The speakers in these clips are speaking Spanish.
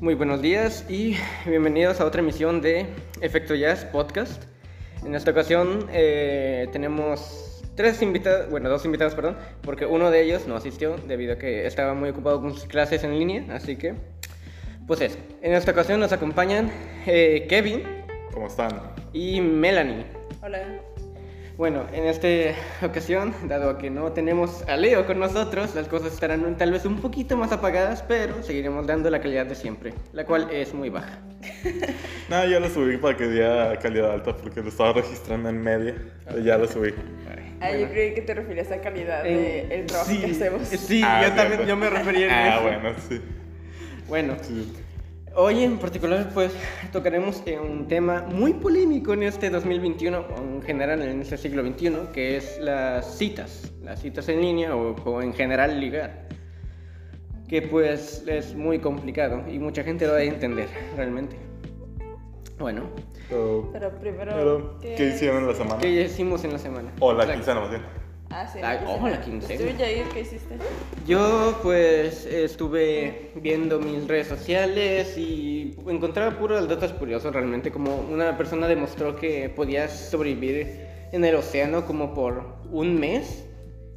Muy buenos días y bienvenidos a otra emisión de Efecto Jazz Podcast. En esta ocasión eh, tenemos tres invitados, bueno, dos invitados, perdón, porque uno de ellos no asistió debido a que estaba muy ocupado con sus clases en línea, así que, pues eso. En esta ocasión nos acompañan eh, Kevin ¿Cómo están? y Melanie. Hola. Bueno, en esta ocasión, dado que no tenemos a Leo con nosotros, las cosas estarán tal vez un poquito más apagadas, pero seguiremos dando la calidad de siempre, la cual es muy baja. Nada, ya lo subí para que diera calidad alta porque lo estaba registrando en media. pero ya lo subí. Ah, yo creí que te referías a calidad Eh, del trabajo sí, que hacemos. Sí, Ah, yo cierto. también yo me refería a Ah, eso. bueno, sí. Bueno, sí. Hoy en particular pues tocaremos eh, un tema muy polémico en este 2021, o en general en este siglo XXI, que es las citas, las citas en línea o, o en general ligar, que pues es muy complicado y mucha gente lo debe entender realmente. Bueno, Pero, Pero primero. pero, ¿qué hicieron en la semana? ¿qué hicimos en la semana? O la quincena, más bien. Ah. Ay, quincena. ojo, la quincena. ¿Tú, Yair, qué hiciste? Yo pues estuve viendo mis redes sociales y encontraba puros datos curiosos realmente, como una persona demostró que podías sobrevivir en el océano como por un mes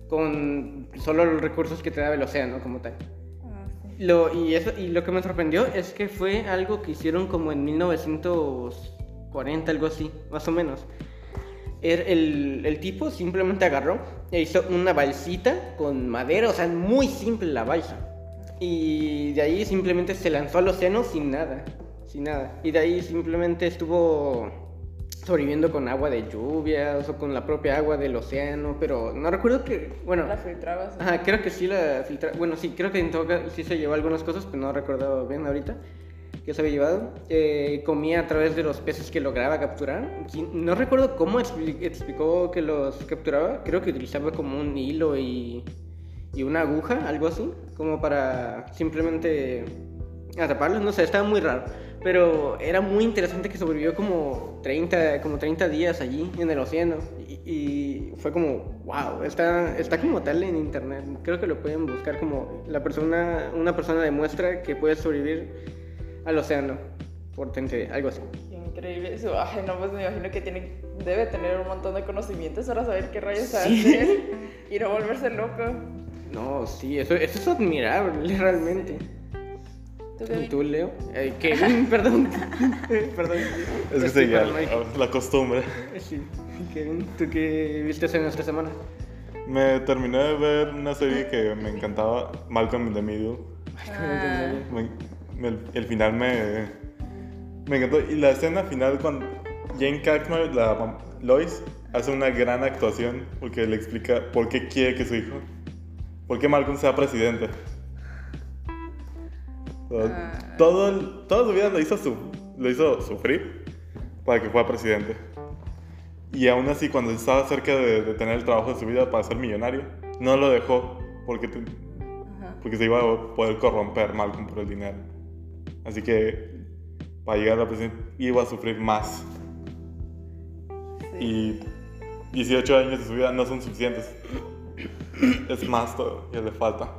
con solo los recursos que te daba el océano como tal. Ah, sí. Lo, y, eso, y lo que me sorprendió es que fue algo que hicieron como en 1940, algo así, más o menos. Er- El, el tipo simplemente agarró hizo una balsita con madera, o sea, muy simple la balsa. Y de ahí simplemente se lanzó al océano sin nada, sin nada. Y de ahí simplemente estuvo sobreviviendo con agua de lluvia o con la propia agua del océano, pero no recuerdo que, bueno, La filtrabas. Ajá, creo que sí la filtra... Bueno, sí, creo que en todo caso sí se llevó algunas cosas, pero no recuerdo bien ahorita que se había llevado. Eh, comía a través de los peces que lograba capturar. No recuerdo cómo expli- explicó que los capturaba. Creo que utilizaba como un hilo y, y una aguja, algo así, como para simplemente atraparlos. No sé, estaba muy raro. Pero era muy interesante que sobrevivió como 30, como 30 días allí en el océano. Y, y fue como, wow, está, está como tal en internet. Creo que lo pueden buscar como la persona, una persona demuestra que puede sobrevivir al océano por 30 días, algo así. Qué Increíble eso. Ay, no, pues me imagino que tiene, debe tener un montón de conocimientos para saber qué rayos Sí. hacer y no volverse loco. No, sí, eso, eso es admirable realmente. ¿Tú, tú, Leo? Eh, Kevin, perdón. perdón. Es que Estoy sí, ya, paranoico. la costumbre. Sí, Kevin, ¿tú qué viste en esta semana? Me terminé de ver una serie que me encantaba, Malcolm in the Middle. Ah, me- el, el final me, me encantó. Y la escena final cuando Jane Cartman, la Lois, hace una gran actuación porque le explica por qué quiere que su hijo, por qué Malcolm sea presidente. Ah. todo, el- toda su vida lo hizo, su, lo hizo sufrir para que fuera presidente. Y aún así, cuando estaba cerca de, de tener el trabajo de su vida para ser millonario, no lo dejó porque te- porque se iba a poder corromper Malcolm por el dinero. Así que para llegar a la presidencia iba a sufrir más. Sí. Y 18 años de su vida no son suficientes. Es más todo, ya le falta.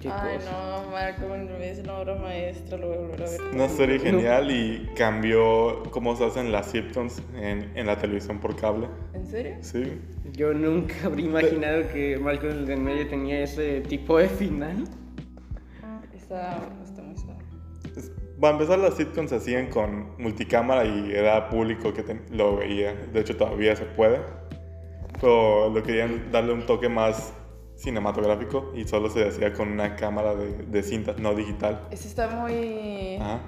¿Qué Ay, no, Marco, me es una obra maestra, lo voy a volver a ver. Una serie genial y cambió cómo se hacen las sitcoms en, en la televisión por cable. ¿En serio? Sí. Yo nunca habría imaginado que Malcolm en medio tenía ese tipo de final. Está, Para empezar, las sitcoms se hacían con multicámara y era público que te- lo veía. De hecho, todavía se puede. Pero lo querían darle un toque más cinematográfico y solo se hacía con una cámara de, de cinta, no digital. Ese está muy... Ajá.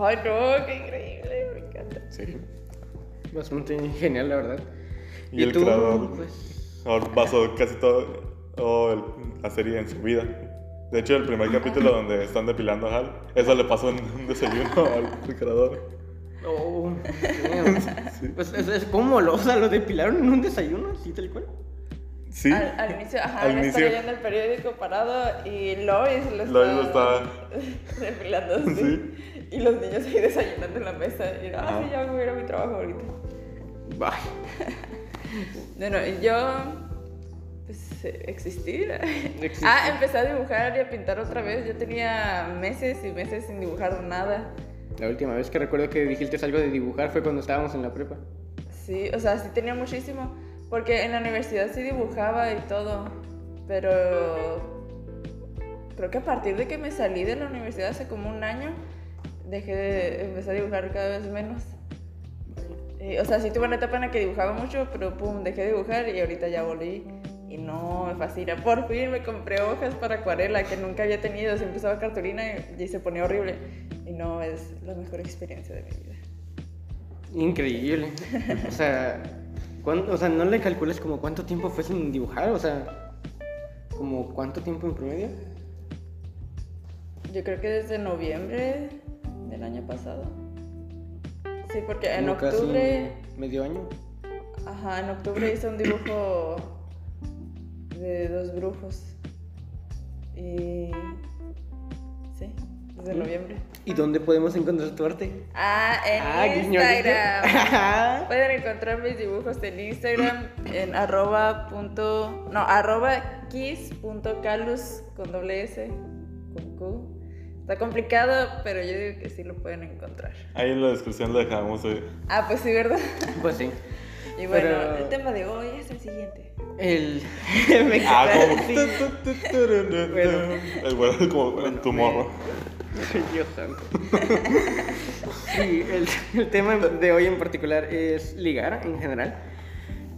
Ay, no, qué increíble, me encanta. Sí. Bastante genial, la verdad. Y, el tú, creador pues, ahora basó casi todo, todo el- la serie en su vida. De hecho, el primer capítulo donde están depilando a Hal, eso le pasó en un desayuno al creador. oh, damn. Pues es, es como lo, o sea, lo depilaron en un desayuno, así tal cual. Sí. Al, al inicio, ajá, Al él está inicio. leyendo el periódico parado y Lois lo está, Lois lo está- depilando así. Sí. Y los niños ahí desayunando en la mesa. Y ah, Ajá. sí, ya voy a ir a mi trabajo ahorita. Bye. Bueno, yo pues, eh, existir. Existir. Ah, empecé a dibujar y a pintar otra vez. Yo tenía meses y meses sin dibujar nada. La última vez que recuerdo que dijiste algo de dibujar fue cuando estábamos en la prepa. Sí, o sea, sí tenía muchísimo. Porque en la universidad sí dibujaba y todo. Pero creo que a partir de que me salí de la universidad hace como un año, dejé de empezar a dibujar cada vez menos. Eh, o sea, sí tuve una etapa en la que dibujaba mucho, pero pum, dejé de dibujar y ahorita ya volví. Y no, me fascina. Por fin me compré hojas para acuarela que nunca había tenido. Siempre usaba cartulina y, se ponía horrible. Y no, es la mejor experiencia de mi vida. Increíble. O sea, ¿cuán- o sea, no le calculas como cuánto tiempo fue sin dibujar, o sea, como cuánto tiempo en promedio. Yo creo que desde noviembre del año pasado. Sí, porque en Como casi octubre, medio año. ajá, en octubre hice un dibujo de dos brujos. Y sí, desde ¿Mm? noviembre. ¿Y dónde podemos encontrar tu arte? Ah, en Ah. Instagram. Pueden encontrar mis dibujos en Instagram en arroba punto, no, arroba kiss punto calus con doble S, con Q. Está complicado, pero yo digo que sí lo pueden encontrar. Ahí en la descripción le dejamos. eh, Ah, pues sí, ¿verdad? Pues sí. Y bueno, Pero- el tema de hoy es el siguiente. El. me Ah, como. Bueno. El bueno, como Bueno, tu morro. Dios santo. Sí, el, el tema de hoy en particular es ligar en general.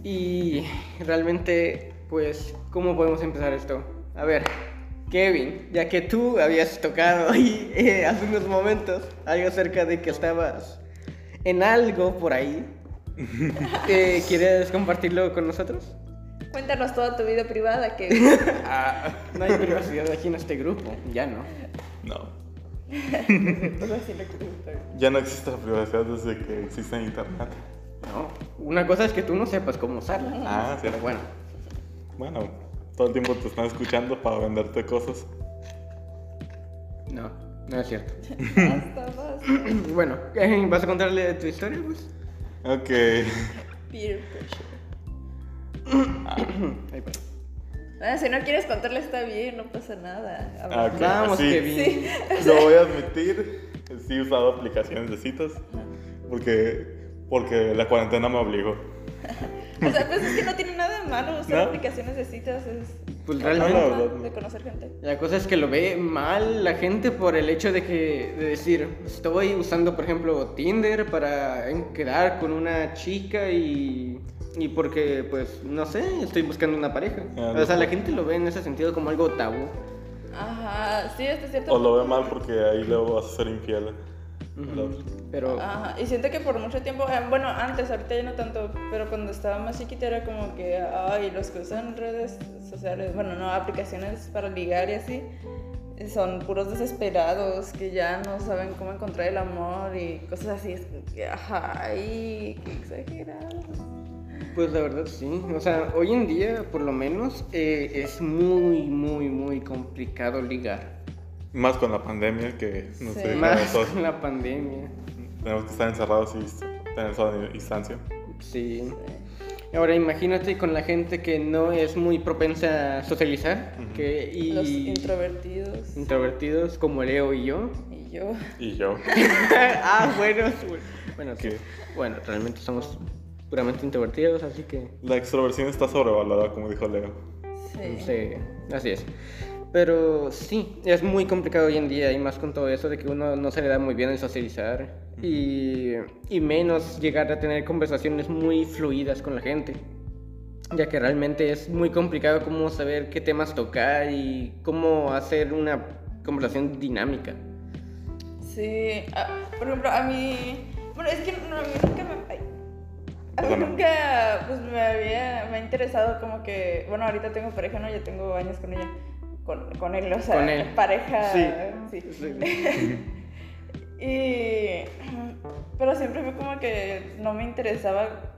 Y realmente, pues, ¿cómo podemos empezar esto? A ver, Kevin, ya que tú habías tocado ahí eh, hace unos momentos algo acerca de que estabas en algo por ahí, eh, ¿quieres compartirlo con nosotros? Cuéntanos toda tu vida privada que Ah, no hay privacidad aquí en este grupo, ya no. No. Ya no existe la privacidad desde que existe internet. No, una cosa es que tú no sepas cómo usarla. Ah, sí. Pero bueno, Bueno, todo el tiempo te están escuchando para venderte cosas. no, no es cierto. Basta, basta. bueno, eh, ¿vas a contarle tu historia, pues? Ok. Peer pressure. Ahí va. Ah, si no quieres contarle está bien, no pasa nada. Ah. Vamos, sí. Kevin. Sí. Lo voy a admitir. Sí he usado aplicaciones de citas. Porque, porque la cuarentena me obligó. O sea, pues es que no tiene nada de malo usar No. aplicaciones de citas, es Pues realmente, no. de conocer gente. la cosa es que lo ve mal la gente por el hecho de que, de decir, estoy usando, por ejemplo, Tinder para quedar con una chica y, y porque, pues, no sé, estoy buscando una pareja. Ah, o sea, no. la gente lo ve en ese sentido como algo tabú. Ajá, sí, hasta cierto O lo ve mal porque ahí luego vas a ser infiel. Pero, Ajá, y siento que por mucho tiempo, eh, bueno, antes, ahorita ya no tanto, pero cuando estaba más chiquita era como que, ay, los que usan redes sociales, bueno, no, aplicaciones para ligar y así, son puros desesperados que ya no saben cómo encontrar el amor y cosas así, es como que, ajá, ay, qué exagerado. Pues la verdad sí, o sea, hoy en día por lo menos eh, es muy, muy, muy complicado ligar. Más con la pandemia que no Sí. sé, Más todos con la pandemia. tenemos que estar encerrados y tener esa distancia. Sí. Ahora imagínate con la gente que no es muy propensa a socializar que, y Los introvertidos introvertidos como Leo y yo. y yo. Y yo. ah, bueno, bueno, sí. ¿Qué? Bueno, realmente somos puramente introvertidos, así que La extroversión está sobrevalorada, como dijo Leo. Sí. Sí, así es. Pero sí, es muy complicado hoy en día y más con todo eso de que uno no se le da muy bien el socializar y, y menos llegar a tener conversaciones muy fluidas con la gente. Ya que realmente es muy complicado cómo saber qué temas tocar y cómo hacer una conversación dinámica. Sí, ah, por ejemplo, a mí. Bueno, es que no, a mí nunca me. ay. a mí nunca pues, me había me ha interesado como que. Bueno, ahorita tengo pareja, ¿no? Ya tengo años con ella. Con, con él, o sea, Con él. pareja. Sí. sí. Sí. Y. Pero siempre fue como que no me interesaba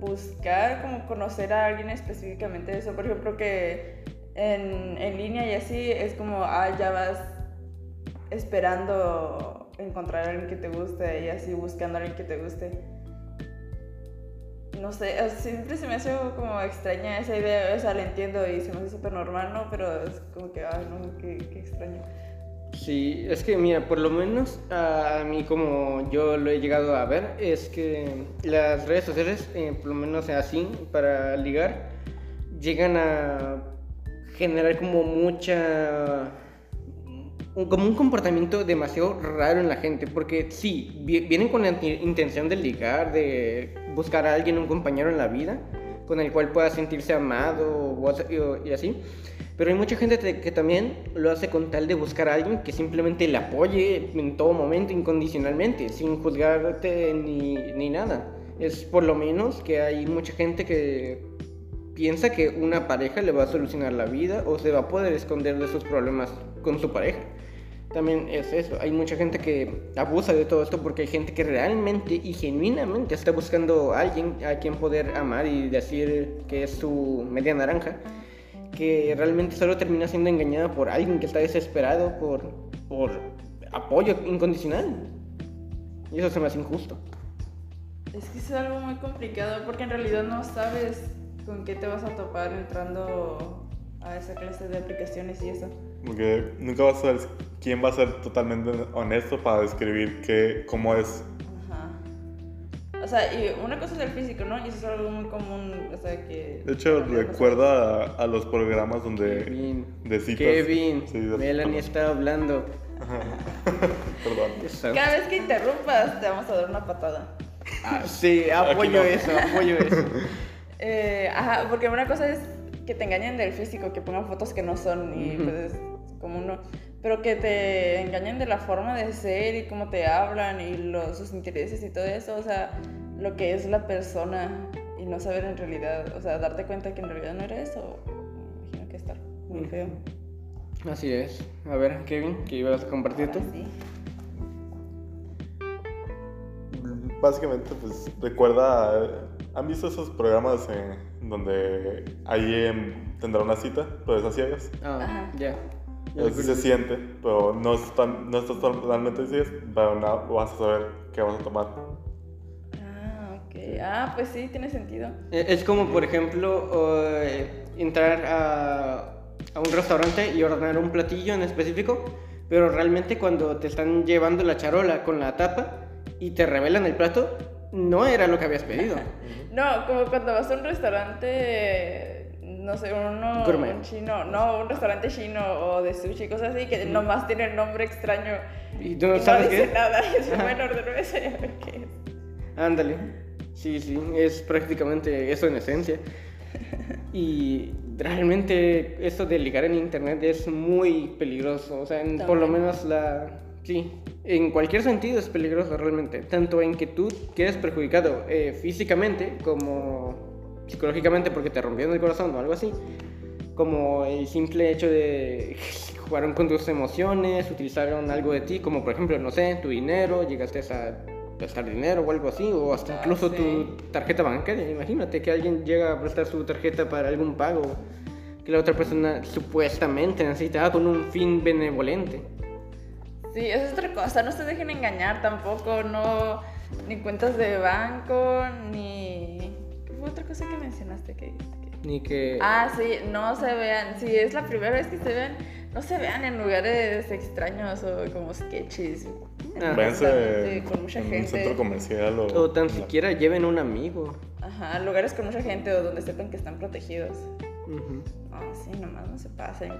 buscar, como conocer a alguien específicamente de eso. Por ejemplo, que en, en línea y así es como, ah, ya vas esperando encontrar a alguien que te guste y así buscando a alguien que te guste. No sé, siempre se me hace como extraña esa idea, o sea, la entiendo y se me hace súper normal, ¿no? Pero es como que, ay, no, qué, qué extraño. Sí, es que mira, por lo menos a mí como yo lo he llegado a ver, es que las redes sociales, eh, por lo menos así, para ligar, llegan a generar como mucha... como un comportamiento demasiado raro en la gente, porque sí, vi- vienen con la intención de ligar, de buscar a alguien, un compañero en la vida, con el cual pueda sentirse amado y- así. Pero hay mucha gente te- que también lo hace con tal de buscar a alguien que simplemente le apoye en todo momento incondicionalmente, sin juzgarte ni, ni nada. Es por lo menos que hay mucha gente que piensa que una pareja le va a solucionar la vida o se va a poder esconder de sus problemas con su pareja. También es eso, hay mucha gente que abusa de todo esto porque hay gente que realmente y genuinamente está buscando a alguien a quien poder amar y decir que es su media naranja que realmente solo termina siendo engañada por alguien que está desesperado por, por apoyo incondicional. Y eso se me hace injusto. Es que es algo muy complicado porque en realidad no sabes con qué te vas a topar entrando a esa clase de aplicaciones y eso. Porque nunca vas a saber quién va a ser totalmente honesto para describir qué, cómo es. Ajá. O sea, y una cosa es el físico, ¿no? Y eso es algo muy común, o sea, que... De hecho, recuerda a, a los programas donde... Kevin. De citas. Kevin. Sí, de- Melanie está hablando. Perdón. Eso. sabes. Cada vez que interrumpas te vamos a dar una patada. Ah, sí, apoyo no. eso, apoyo eso. Eh, ajá, porque una cosa es que te engañen del físico, que pongan fotos que no son y pues es como uno... Pero que te engañen de la forma de ser y cómo te hablan y los, sus intereses y todo eso, o sea, lo que es la persona y no saber en realidad, o sea, darte cuenta que en realidad no era eso, me imagino que está muy feo. Así es. A ver, Kevin, ¿qué ibas a compartir tú? Ahora sí. Básicamente, pues recuerda. ¿Han visto esos programas eh, donde alguien tendrá una cita, pero es a ciegas? Ah, Ajá. ya. Ya Así se siente, pero no, están, no estás totalmente ciegas, pero no vas a saber qué vas a tomar. Ah, ok. Ah, pues sí, tiene sentido. Eh, Es como, por ejemplo, eh, entrar a, a un restaurante y ordenar un platillo en específico, pero realmente cuando te están llevando la charola con la tapa y te revelan el plato, no era lo que habías pedido. No, como cuando vas a un restaurante, no sé, uno Gourmet. chino, no, un restaurante chino o de sushi, cosas así, que nomás tiene el nombre extraño Y tú y no no sabes dice qué. nada. Y Ajá. bueno, ordeno ese, a ver qué es. Ándale. Sí, sí, es prácticamente eso en esencia. Y realmente esto de ligar en internet es muy peligroso. O sea, en- por lo menos la... Sí, en cualquier sentido es peligroso realmente. Tanto en que tú quedes perjudicado eh, físicamente como psicológicamente porque te rompieron el corazón o algo así. Como el simple hecho de jugaron con tus emociones, utilizaron algo de ti, como por ejemplo, no sé, tu dinero, llegaste a prestar dinero o algo así, o hasta Ah, incluso tu tarjeta bancaria. Imagínate que alguien llega a prestar su tarjeta para algún pago que la otra persona supuestamente necesitaba con un fin benevolente. Sí, esa es otra cosa, no se dejen engañar tampoco, no, ni cuentas de banco, ni... ¿Qué fue otra cosa que mencionaste que dijiste que- Ni que... Ah, sí, no se vean, si es la primera vez que se vean, no se vean en lugares extraños o como sketches. Ah. Véanse con mucha en un gente. centro comercial o... o tan siquiera lleven un amigo. Ajá, lugares con mucha gente o donde sepan que están protegidos. Ujú. No, sí, nomás no se pasen.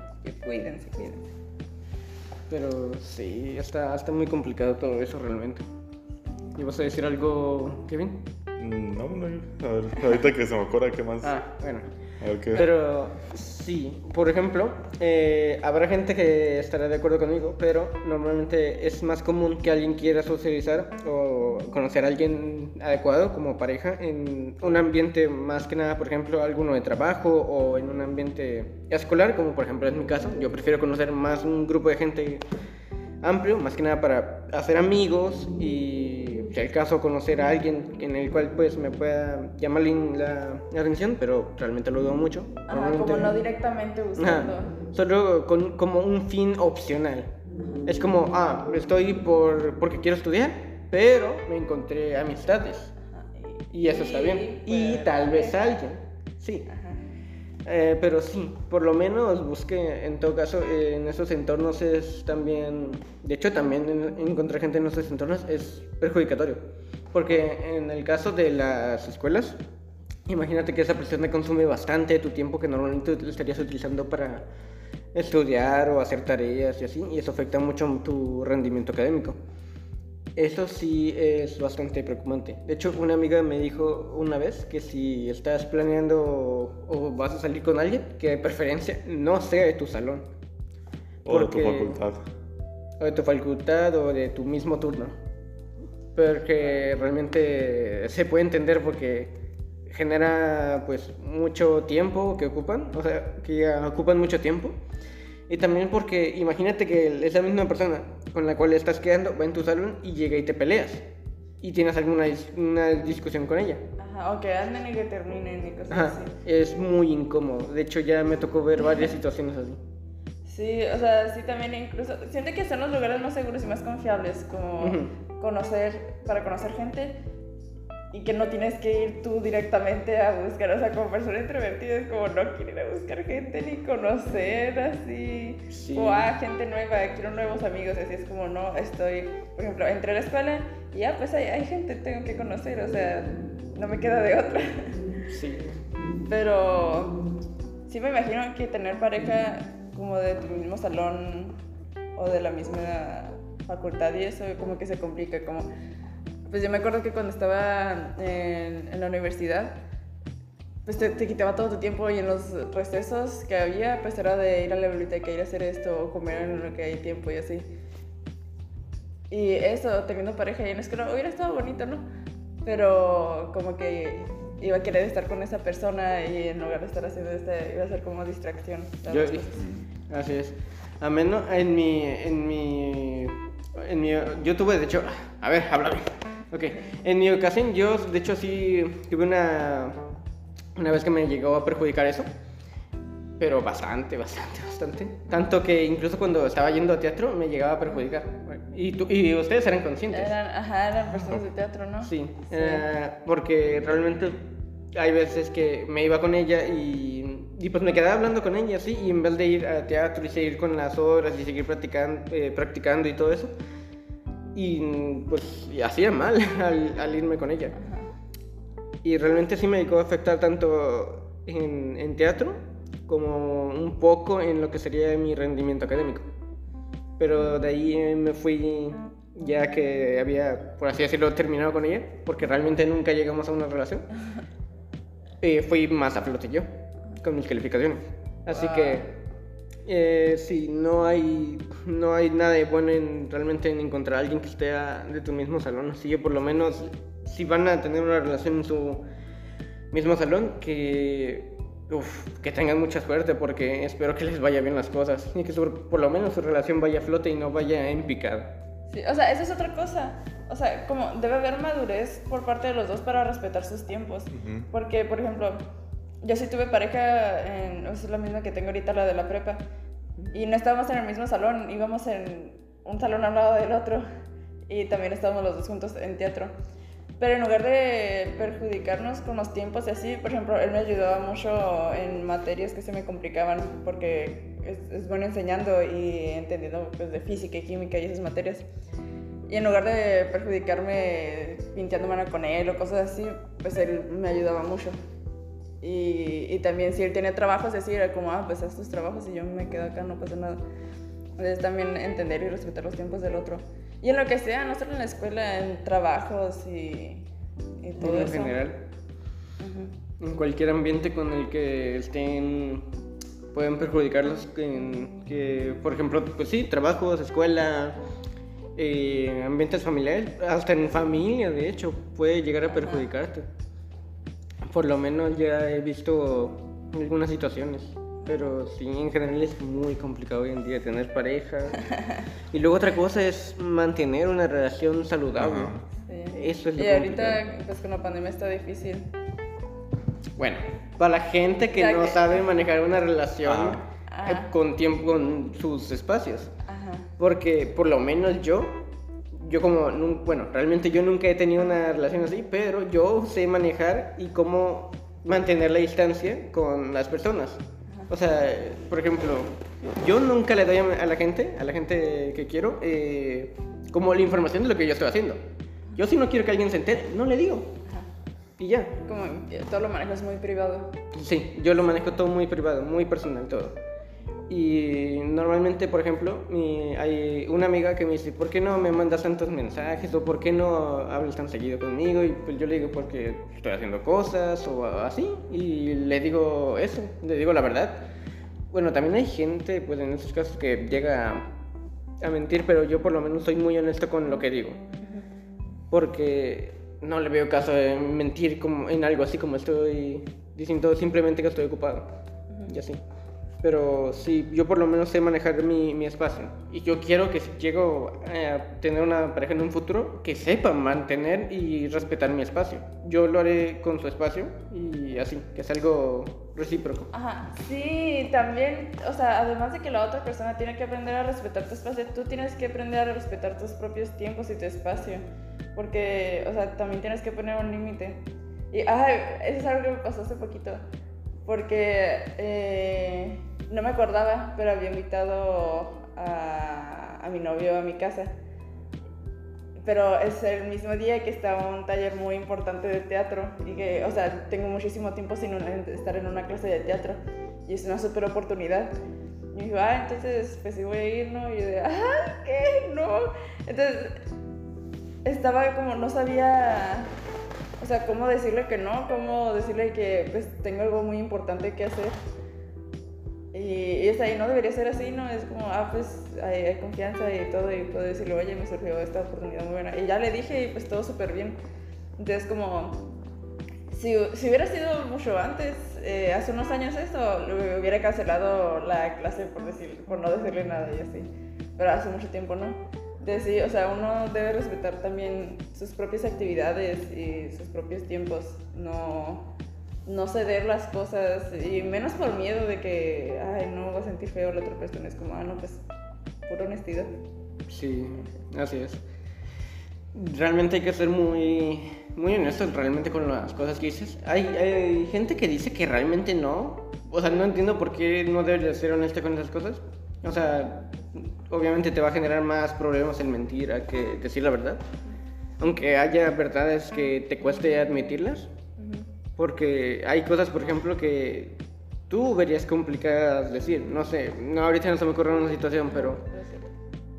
Cuídense, cuídense. Pero sí, está, está muy complicado todo eso realmente. ¿Y vas a decir algo, Kevin? Mm, No, no, a ver, ahorita que se me ocurra qué más. Ah, bueno. A ver qué. Pero sí, por ejemplo, eh, habrá gente que estará de acuerdo conmigo, pero normalmente es más común que alguien quiera socializar o conocer a alguien adecuado como pareja en un ambiente más que nada, por ejemplo, alguno de trabajo o en un ambiente escolar, como por ejemplo es mi caso. Yo prefiero conocer más un grupo de gente amplio, más que nada para hacer amigos y si al caso conocer a alguien en el cual pues me pueda llamar la, la atención, pero realmente lo dudo mucho. Ajá, como no directamente Ajá, buscando. solo con, como un fin opcional. Es como, ah, estoy por, porque quiero estudiar, pero me encontré amistades. Ajá, Y eso está bien. Y tal vez alguien. Sí. Eh, pero sí, por lo menos busque, en todo caso, eh, en esos entornos es también, de hecho también en- encontrar gente en esos entornos es perjudicatorio. Porque en el caso de las escuelas, imagínate que esa persona consume bastante tu tiempo que normalmente estarías utilizando para estudiar o hacer tareas y así, y eso afecta mucho tu rendimiento académico. Eso sí es bastante preocupante. De hecho, una amiga me dijo una vez que si estás planeando o vas a salir con alguien, que de preferencia no sea de tu salón. O de tu facultad. O de tu facultad o de tu mismo turno. Porque realmente se puede entender porque genera pues mucho tiempo que ocupan, o sea, que ocupan mucho tiempo. Y también porque imagínate que esa misma persona con la cual estás quedando va en tu salón y llega y te peleas. Y tienes alguna dis- una discusión con ella. Ajá, o que anden y que terminen y cosas Ajá, así. es muy incómodo. De hecho, ya me tocó ver varias situaciones así. Sí, o sea, sí también incluso, siento que son los lugares más seguros y más confiables, como Ujú. conocer, para conocer gente y que no tienes que ir tú directamente a buscar, o sea, como persona introvertida es como no quiero ir a buscar gente ni conocer así, Sí. o ah, gente nueva, quiero nuevos amigos, así es como no, estoy, por ejemplo, entré a la escuela y ya, pues hay, hay gente, tengo que conocer, o sea, no me queda de otra. Sí. Pero sí me imagino que tener pareja como de tu mismo salón o de la misma facultad y eso como que se complica, como... Pues yo me acuerdo que cuando estaba en, en la universidad, pues te, te quitaba todo tu tiempo y en los recesos que había, pues era de ir a la biblioteca, ir a hacer esto o comer en lo que hay tiempo y así. Y eso, teniendo pareja y en la escuela, hubiera estado bonito, ¿no? Pero como que iba a querer estar con esa persona y en lugar de estar haciendo esta, iba a ser como distracción. Yo, cosas. así es. A menos en mi, en mi, en mi, yo tuve, de hecho, a ver, háblame. Ok, en mi ocasión yo, de hecho, sí tuve una, una vez que me llegó a perjudicar eso, pero bastante, bastante, bastante. Tanto que incluso cuando estaba yendo a teatro me llegaba a perjudicar. Y, tú, y ustedes eran conscientes. Eran, ajá, eran personas de teatro, ¿no? Sí, eh, porque realmente hay veces que me iba con ella y, y pues me quedaba hablando con ella, sí, y en vez de ir a teatro y seguir con las obras y seguir practicando, eh, practicando y todo eso, y pues y hacía mal al, al irme con ella. Ajá. Y realmente sí me llegó a afectar tanto en, en teatro como un poco en lo que sería mi rendimiento académico. Pero de ahí me fui ya que había, por así decirlo, terminado con ella, porque realmente nunca llegamos a una relación. eh, fui más a flote yo, con mis calificaciones. Así Wow. que eh, sí, no hay, no hay nada de bueno en realmente en encontrar a alguien que esté a- de tu mismo salón. Así que por lo menos, si van a tener una relación en su mismo salón, que, uf, que tengan mucha suerte porque espero que les vaya bien las cosas y que su- por lo menos su relación vaya a flote y no vaya en picada. Sí, o sea, eso es otra cosa. O sea, como debe haber madurez por parte de los dos para respetar sus tiempos. Ujú. Porque, por ejemplo, yo sí tuve pareja, en, es la misma que tengo ahorita, la de la prepa, y no estábamos en el mismo salón, íbamos en un salón al lado del otro, y también estábamos los dos juntos en teatro. Pero en lugar de perjudicarnos con los tiempos y así, por ejemplo, él me ayudaba mucho en materias que se me complicaban, porque es, es bueno enseñando y entendiendo pues, de física y química y esas materias. Y en lugar de perjudicarme pinteando mano con él o cosas así, pues él me ayudaba mucho. Y, y también si él tenía trabajos así, era como, ah, pues haz tus trabajos y yo me quedo acá, no pasa nada. Entonces también entender y respetar los tiempos del otro. Y en lo que sea, no solo en la escuela, en trabajos y, y todo en eso. general. Ujú. En cualquier ambiente con el que estén, pueden perjudicarlos. En, que, por ejemplo, pues sí, trabajos, escuela, eh, ambientes familiares, hasta en familia, de hecho, puede llegar a perjudicarte. Por lo menos ya he visto algunas situaciones. Pero sí, en general es muy complicado hoy en día tener pareja. y luego otra cosa es mantener una relación saludable. Sí. Eso es lo Y ahorita, pues con la pandemia está difícil. Bueno, para la gente que Ya no que- sabe manejar una relación Ajá. eh, con tiempo, con sus espacios. Ajá. Porque por lo menos yo, yo como, bueno, realmente yo nunca he tenido una relación así, pero yo sé manejar y cómo mantener la distancia con las personas. O sea, por ejemplo, yo nunca le doy a la gente, a la gente que quiero, eh, como la información de lo que yo estoy haciendo. Yo si no quiero que alguien se entere, no le digo. Ajá. Y ya. Como que todo lo manejas muy privado. Sí, yo lo manejo todo muy privado, muy personal todo. Y normalmente, por ejemplo, mi- hay una amiga que me dice, ¿por qué no me mandas tantos mensajes? ¿O por qué no hablas tan seguido conmigo? Y pues yo le digo, porque estoy haciendo cosas o así. Y le digo eso, le digo la verdad. Bueno, también hay gente, pues en esos casos, que llega a, a mentir, pero yo por lo menos soy muy honesto con lo que digo. Porque no le veo caso de mentir como en algo así como estoy diciendo simplemente que estoy ocupado. Y así. Pero sí, yo por lo menos sé manejar mi, mi espacio. Y yo quiero que si llego a tener una pareja en un futuro, que sepa mantener y respetar mi espacio. Yo lo haré con su espacio y así, que es algo recíproco. Ajá, sí, también, o sea, además de que la otra persona tiene que aprender a respetar tu espacio, tú tienes que aprender a respetar tus propios tiempos y tu espacio, porque, o sea, también tienes que poner un límite. Y, ay, eso es algo que me pasó hace poquito, porque eh, no me acordaba, pero había invitado a, a mi novio a mi casa. Pero es el mismo día que estaba un taller muy importante de teatro y que, o sea, tengo muchísimo tiempo sin una- estar en una clase de teatro y es una super oportunidad. Y me dijo, ah, entonces, pues sí voy a ir, ¿no? Y yo de, ah, ¿qué? No. Entonces, estaba como, no sabía, o sea, cómo decirle que no, cómo decirle que, pues, tengo algo muy importante que hacer. Y, y es ahí, no debería ser así, ¿no? Es como, ah, pues hay, hay confianza y todo, y puedo decirle, oye, me surgió esta oportunidad muy buena. Y ya le dije, y pues todo súper bien. Entonces, como, si, si hubiera sido mucho antes, eh, hace unos años eso, le hubiera cancelado la clase por, decir, por no decirle nada y así. Pero hace mucho tiempo no. Entonces, sí, o sea, uno debe respetar también sus propias actividades y sus propios tiempos. No no ceder las cosas y menos por miedo de que, ay, no va a sentir feo la otra persona. Es como, ah, no, pues, pura honestidad. Sí, así es. Realmente hay que ser muy, muy honestos realmente con las cosas que dices. Hay, hay gente que dice que realmente no. O sea, no entiendo por qué no deberías ser honesto con esas cosas. O sea, obviamente te va a generar más problemas el mentir a que decir la verdad. Aunque haya verdades que te cueste admitirlas. Porque hay cosas, por ejemplo, que tú verías complicadas decir. No sé, no, ahorita no se me ocurre una situación, pero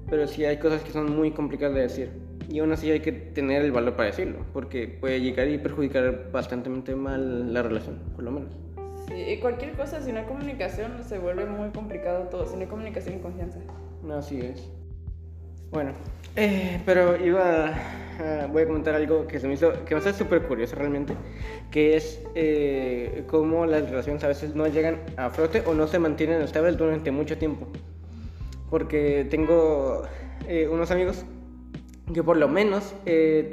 pero sí hay cosas que son muy complicadas de decir. Y aún así hay que tener el valor para decirlo, porque puede llegar y perjudicar bastante mal la relación, por lo menos. Sí, y cualquier cosa, si no hay comunicación, se vuelve muy complicado todo. Si no hay comunicación y confianza. Así es. Bueno, eh, pero iba a- voy a comentar algo que se me hizo, que me hace súper curioso realmente, que es eh, cómo las relaciones a veces no llegan a frote o no se mantienen estables durante mucho tiempo. Porque tengo eh, unos amigos que por lo menos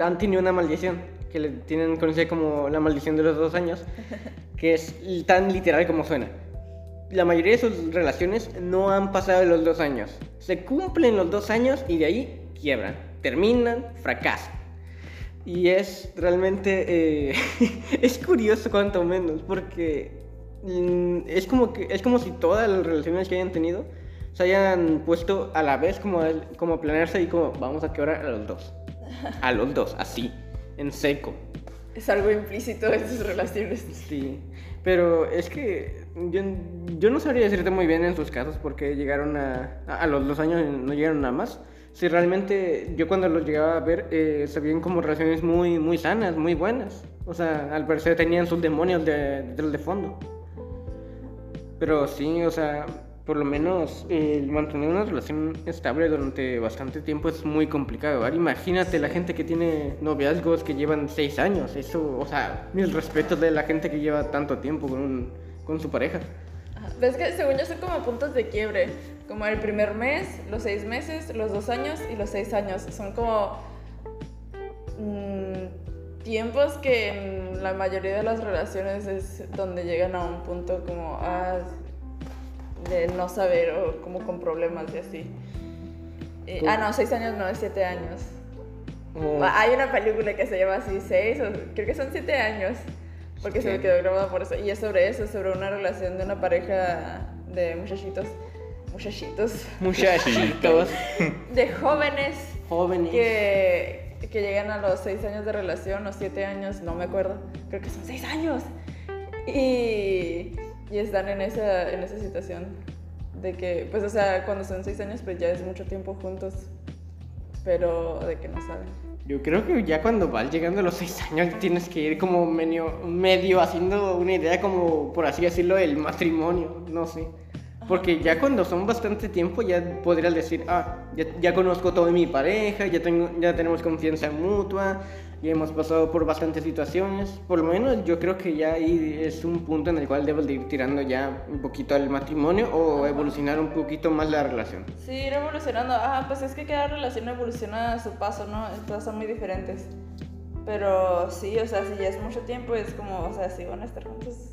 han tenido una maldición, que le tienen conocida como la maldición de los dos años, que es tan literal como suena. La mayoría de sus relaciones no han pasado los dos años. Se cumplen los dos años y de ahí quiebran, terminan, fracasan. Y es realmente eh, es curioso cuanto menos porque mm, es como que es como si todas las relaciones que hayan tenido se hayan puesto a la vez como como a planearse y como vamos a quebrar a los dos. A los dos, así, en seco. Es algo implícito en sus relaciones. Sí, pero es que yo, yo no sabría decirte muy bien en sus casos porque llegaron a, a, los dos años no llegaron a más. Si realmente yo cuando los llegaba a ver eh, se veían como relaciones muy, muy sanas, muy buenas. O sea, al parecer tenían sus demonios de, detrás de fondo. Pero sí, o sea, por lo menos eh, mantener una relación estable durante bastante tiempo es muy complicado. Imagínate la gente que tiene noviazgos que llevan seis años. Eso, o sea, mis respetos de la gente que lleva tanto tiempo con, un- con su pareja. Ajá. Ves que según yo son como puntos de quiebre. Como el primer mes, los seis meses, los dos años y los seis años. Son como mm, tiempos que en la mayoría de las relaciones es donde llegan a un punto como ah, de no saber o como con problemas y así. Eh, ah, no, seis años no, es siete años. Oh. Hay una película que se llama así, seis, o creo que son siete años, porque se me quedó grabada por eso. Y es sobre eso, sobre una relación de una pareja de muchachitos, muchachitos, Muchachitos, de jóvenes jóvenes. que, que llegan a los seis años de relación o siete años, no me acuerdo, creo que son seis años. Y, y están en esa, en esa situación de que, pues, o sea, cuando son seis años, pues ya es mucho tiempo juntos, pero de que no saben. Yo creo que ya cuando vas llegando a los seis años tienes que ir como medio, medio haciendo una idea como, por así decirlo, el matrimonio, no sé. Porque ya cuando son bastante tiempo ya podrías decir, ah, ya, ya conozco todo de mi pareja, ya, tengo, ya tenemos confianza mutua, ya hemos pasado por bastantes situaciones. Por lo menos yo creo que ya ahí es un punto en el cual debes de ir tirando ya un poquito al matrimonio o evolucionar un poquito más la relación. Sí, ir evolucionando. Ah, pues es que cada relación evoluciona a su paso, ¿no? Todas son muy diferentes. Pero sí, o sea, si ya es mucho tiempo, es como, o sea, si van a estar juntos.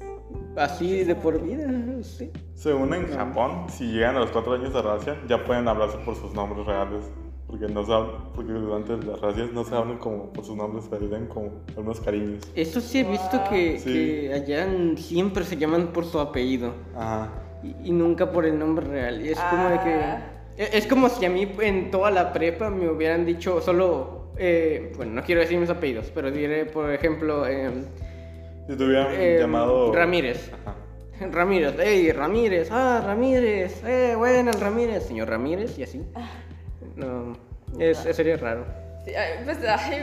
Así de por vida, sí. Según en Japón, si llegan a los cuatro años de relación, ya pueden hablarse por sus nombres reales. Porque, no se hab- porque durante las relaciones no se hablan como por sus nombres, se dan como algunos cariños. Eso sí he visto Wow. que, Sí. que allá siempre se llaman por su apellido Ajá. y, y nunca por el nombre real. Y es como de que... Ah. e- Es como si a mí en toda la prepa me hubieran dicho solo... eh, bueno, no quiero decir mis apellidos, pero diré, por ejemplo, em, Si te hubieran em, llamado... Ramírez. Ajá. Ramírez, hey, Ramírez, ah, Ramírez, eh, buenas, Ramírez, señor Ramírez, y así. No, es, sería raro. Sí, pues, ay,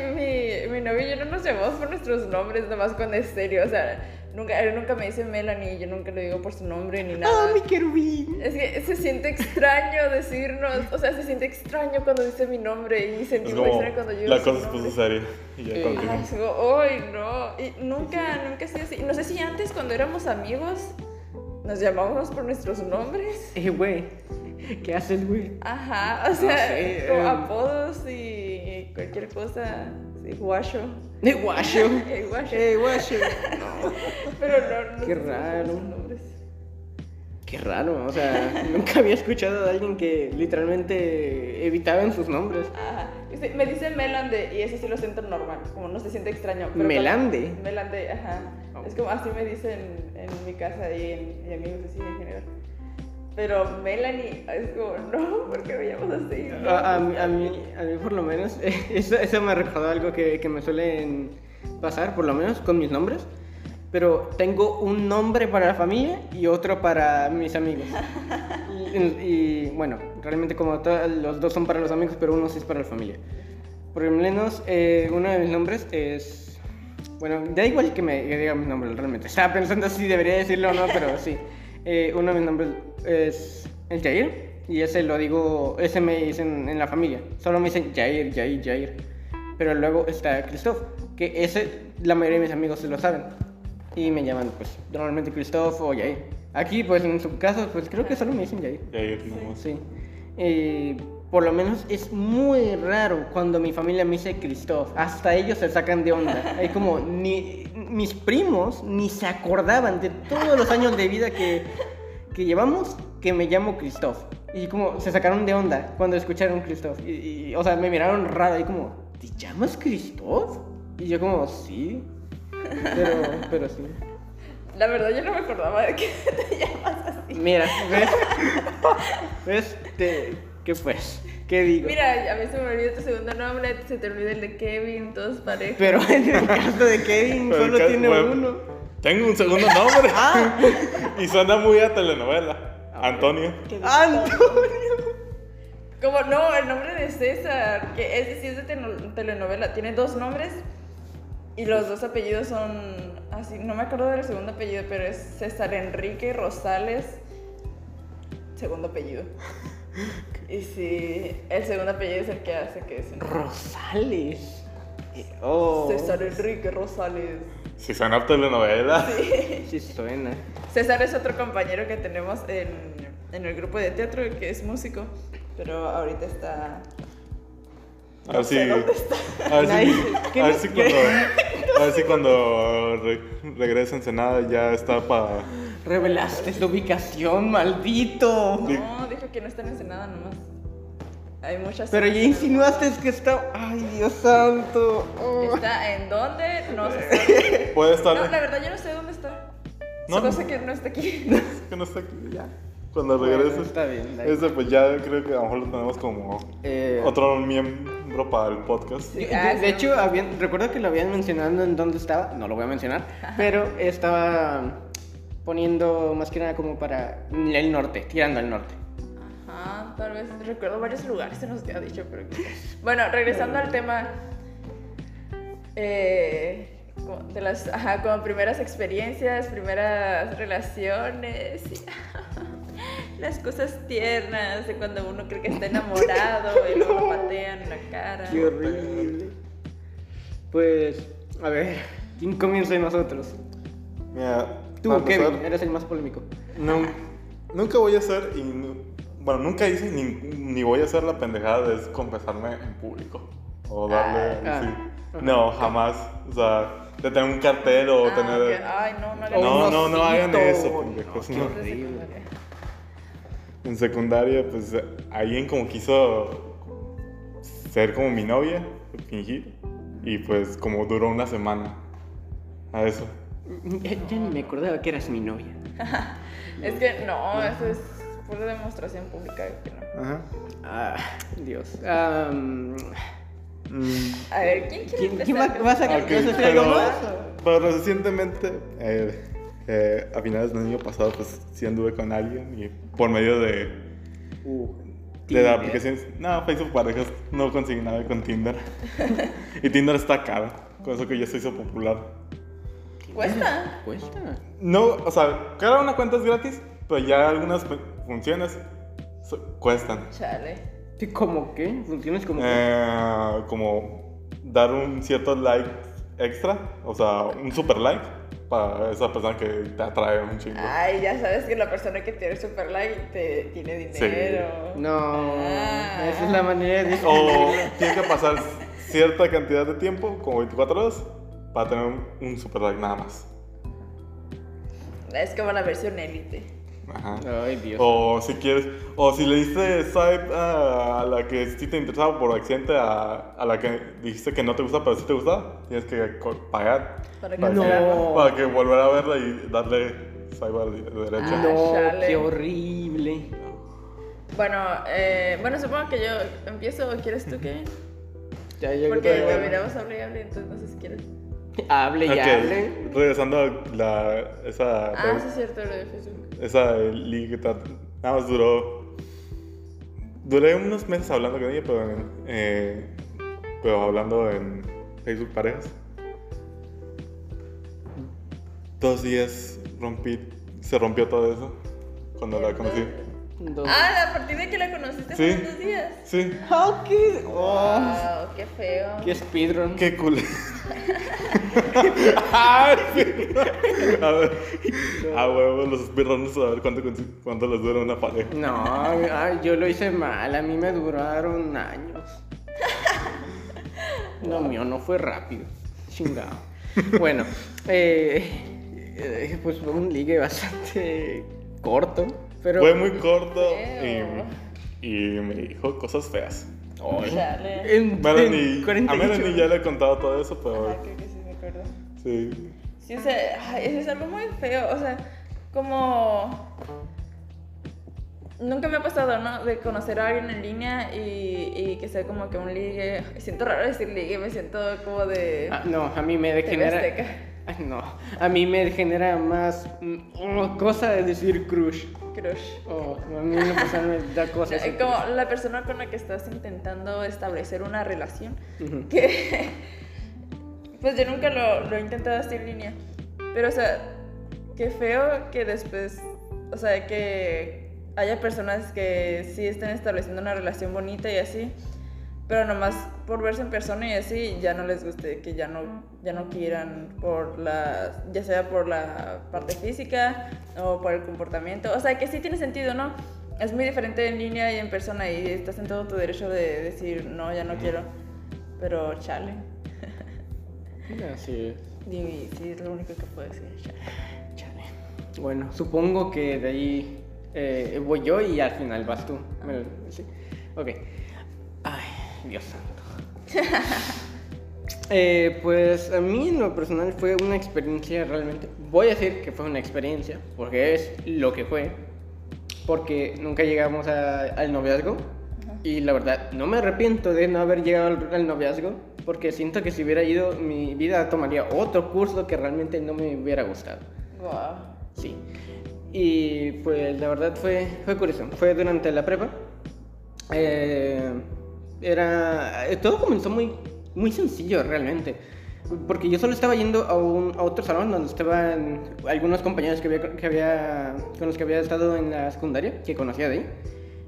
mi, mi novio y yo no nos llamamos por nuestros nombres, nada más cuando es serio. O sea, nunca, él nunca me dice Melanie, yo nunca le digo por su nombre ni nada. ¡Ah, mi querubín! Es que se siente extraño decirnos, o sea, se siente extraño cuando dice mi nombre y Es sentí muy extraño cuando yo la digo cosa seria. Y ya Sí. continúa. Ay, es ay, no. Y nunca, nunca ha sido así. No sé si antes, cuando éramos amigos, nos llamábamos por nuestros nombres. Eh, güey, ¿qué haces, güey? Ajá, o sea, sé, como em. apodos y cualquier cosa. Sí, guacho. Eh, guacho. Eh, guacho. Pero no, no Qué raro. nombres. Qué raro, o sea, nunca había escuchado de alguien que literalmente evitaban sus nombres. Ajá. Me dice Melande y eso sí lo siento normal, como no se siente extraño. pero cuando- ¿Melande? Melande, ajá. Oh. Es como así me dicen en mi casa y en y amigos así en general. Pero Melanie, es como, no, ¿por qué me llamas así? No, A, a mí, a, mí, a mí por lo menos, eso, eso me recordó algo que, que me suelen pasar, por lo menos con mis nombres. Pero tengo un nombre para la familia y otro para mis amigos. Y, y, bueno, realmente como to- los dos son para los amigos, pero uno sí es para la familia. Por lo menos eh, uno de mis nombres es... Bueno, da igual que me diga mi nombre realmente. Estaba pensando si debería decirlo o no, pero sí. Eh, uno de mis nombres es el Jair. Y ese lo digo, ese me dicen en la familia. Solo me dicen Jair, Jair, Jair. Pero luego está Christoph, que ese la mayoría de mis amigos se lo saben. Y me llaman, pues, normalmente Christoph o Jair. Aquí, pues, en su caso, pues creo que solo me dicen Jair. Ya ir nomás. Sí. Eh, por lo menos es muy raro cuando mi familia me dice Christoph. Hasta ellos se sacan de onda. Hay como ni mis primos ni se acordaban de todos los años de vida que, que llevamos que me llamo Christoph. Y como se sacaron de onda cuando escucharon Christoph. Y, y, o sea, me miraron raro y como, ¿te llamas Christoph? Y yo como, sí. Pero, pero sí. La verdad, yo no me acordaba de que te llamas así. Mira, ¿ves? ¿Ves? ¿Qué pues? ¿Qué digo? Mira, a mí se me olvidó tu segundo nombre, se te olvida el de Kevin, todos parejas. Pero en el caso de Kevin Pero solo tiene bueno, uno. Tengo un segundo nombre. Ah. y suena muy a telenovela. Antonio. Antonio. Como no, el nombre de César, que es, sí es de telenovela, tiene dos nombres y los dos apellidos son así, no me acuerdo del segundo apellido, pero es César Enrique Rosales, segundo apellido. Y sí, el segundo apellido es el que hace que es Rosales. Oh. César Enrique Rosales. Si suena a telenovela. Sí suena. César es otro compañero que tenemos en, en el grupo de teatro que es músico, pero ahorita está... A ver si. A ver si, cuando. A ver si cuando re- regresa a Ensenada ya está para. Revelaste su ubicación, maldito. No, dijo que no está en Ensenada nomás. Hay muchas. Pero ya insinuaste que está. Ay, Dios santo. Oh. ¿Está en dónde? No sabe. Puede estar. No, la verdad yo no sé dónde está. No, Solo no. sé que no está aquí. que no está aquí. Ya. Cuando Bueno, regreses. está bien. Ese pues ya creo que a lo mejor lo tenemos como Eh, otro miembro para el podcast. Sí. De, Ah, de sí, hecho, no. habían, recuerdo que lo habían mencionado en dónde estaba, no lo voy a mencionar, pero estaba poniendo más que nada como para el norte, tirando al norte. Ajá, tal vez recuerdo varios lugares, se nos había dicho, pero... Bueno, regresando al tema eh, de las, ajá, como primeras experiencias, primeras relaciones, y las cosas tiernas de cuando uno cree que está enamorado y luego lo patean en la cara. Qué horrible. Pues, a ver, ¿quién comienza de nosotros? Mira, Tú, para Kevin, empezar, eres el más polémico. no- nunca voy a hacer, y bueno, nunca hice ni, ni voy a hacer la pendejada de confesarme en público. O darle. Ah. sí. Ajá. No, jamás. O sea, de tener un cartel o Ah, tener. ok. Ay, no, no hagan No, un no, no hagan eso, pendejos, no. En secundaria, pues alguien como quiso ser como mi novia, fingir. Y pues como duró una semana. A eso. Ya, ya ni me acordaba que eras mi novia. Es que no, eso es pura demostración pública que no. Ajá. Ah, Dios. Mm, A ver, ¿quién quiere ¿quién, empezar? quién va, va a sacar? ok, ¿Vas a pero, algo más? pero recientemente, eh, eh, a finales del año pasado, pues sí anduve con alguien y por medio de, Uh, de la aplicación, no, Facebook Parejas, no conseguí nada con Tinder. y Tinder está caro, con eso que ya se hizo popular. ¿Cuesta? Cuesta. No, o sea, cada una cuenta es gratis, pero ya algunas fu- funciones cuestan. Chale. ¿Sí, ¿Cómo qué? ¿Funciones como qué? Eh, como dar un cierto like extra, o sea, un super like para esa persona que te atrae un chingo. Ay, ya sabes que la persona que tiene super like te tiene dinero. No, Ah. esa es la manera de... O tiene que pasar cierta cantidad de tiempo, como 24 horas, para tener un, un super like nada más. Es como la versión élite. Ajá. Ay, Dios. O si quieres, o si le diste swipe a, a la que sí te interesaba por accidente, a, a la que dijiste que no te gusta, pero sí te gustaba, tienes que pagar Para para, cancelarla. No. para que volver a verla y darle swipe a la derecha. Ah. no, chale. qué horrible. Bueno, eh, bueno, supongo que yo empiezo quieres tú, Kevin? Ya llegó Porque y hable, entonces no sé si quieres. Hable y hable. regresando a la, esa, Ah, sí es cierto, lo de Facebook. esa liga nada más duró. Duré unos meses hablando con ella, pero, en- eh, pero hablando en Facebook Parejas. Dos días rompí, se rompió todo eso cuando la conocí. Dos. Ah, a partir de que la conociste Sí. fueron dos días. Sí, Ah, qué... oh, Wow, qué feo. qué speedrun. qué cool. Ay, sí. a ver, a huevo, los speedrunners a ver cuánto, cuánto les dura una pareja. No, ay, yo lo hice mal, a mí me duraron años. Lo mío no fue rápido, chingado. Bueno, eh, eh, pues fue un ligue bastante corto, pero... Fue muy corto y, y me dijo cosas feas. Chale. en, Melanie, en a 48 Melanie ya le he contado todo eso, pero Ajá, creo que sí me acuerdo. sí. Sí, o sea, ay, eso es algo muy feo. O sea, como. Nunca me ha pasado, ¿no? De conocer a alguien en línea y, y que sea como que un ligue. Siento raro decir ligue, me siento como de. Ah, no, a mí me degenera... Azteca. Ay, no, a mí me genera más oh, cosa de decir crush. Crush. Oh, a mí no pasa, me da cosa. Ese Como crush. la persona con la que estás intentando establecer una relación. Ujú. que pues yo nunca lo, lo he intentado así en línea. Pero, o sea, qué feo que después, o sea, que haya personas que sí estén estableciendo una relación bonita y así, pero nomás por verse en persona y así ya no les guste, que ya no, ya no quieran por la, ya sea por la parte física o por el comportamiento. O sea, que sí tiene sentido, ¿no? Es muy diferente en línea y en persona y estás en todo tu derecho de decir, no, ya no quiero. Pero chale. Así es. Y sí, es lo único que puedo decir. chale. Chale. Bueno, supongo que de ahí eh, voy yo y al final vas tú. Me- sí. Ok. Dios santo. Eh, pues a mí en lo personal fue una experiencia realmente. Voy a decir que fue una experiencia, porque es lo que fue. Porque nunca llegamos a- al noviazgo. Y la verdad, no me arrepiento de no haber llegado al, al noviazgo. Porque siento que si hubiera ido, mi vida tomaría otro curso que realmente no me hubiera gustado. Guau. Sí. Y pues la verdad fue, fue curioso. Fue durante la prepa. Eh, era. eh, Todo comenzó muy, muy sencillo realmente. Porque yo solo estaba yendo a, un, a otro salón donde estaban algunos compañeros que había, que había, con los que había estado en la secundaria, que conocía de ahí.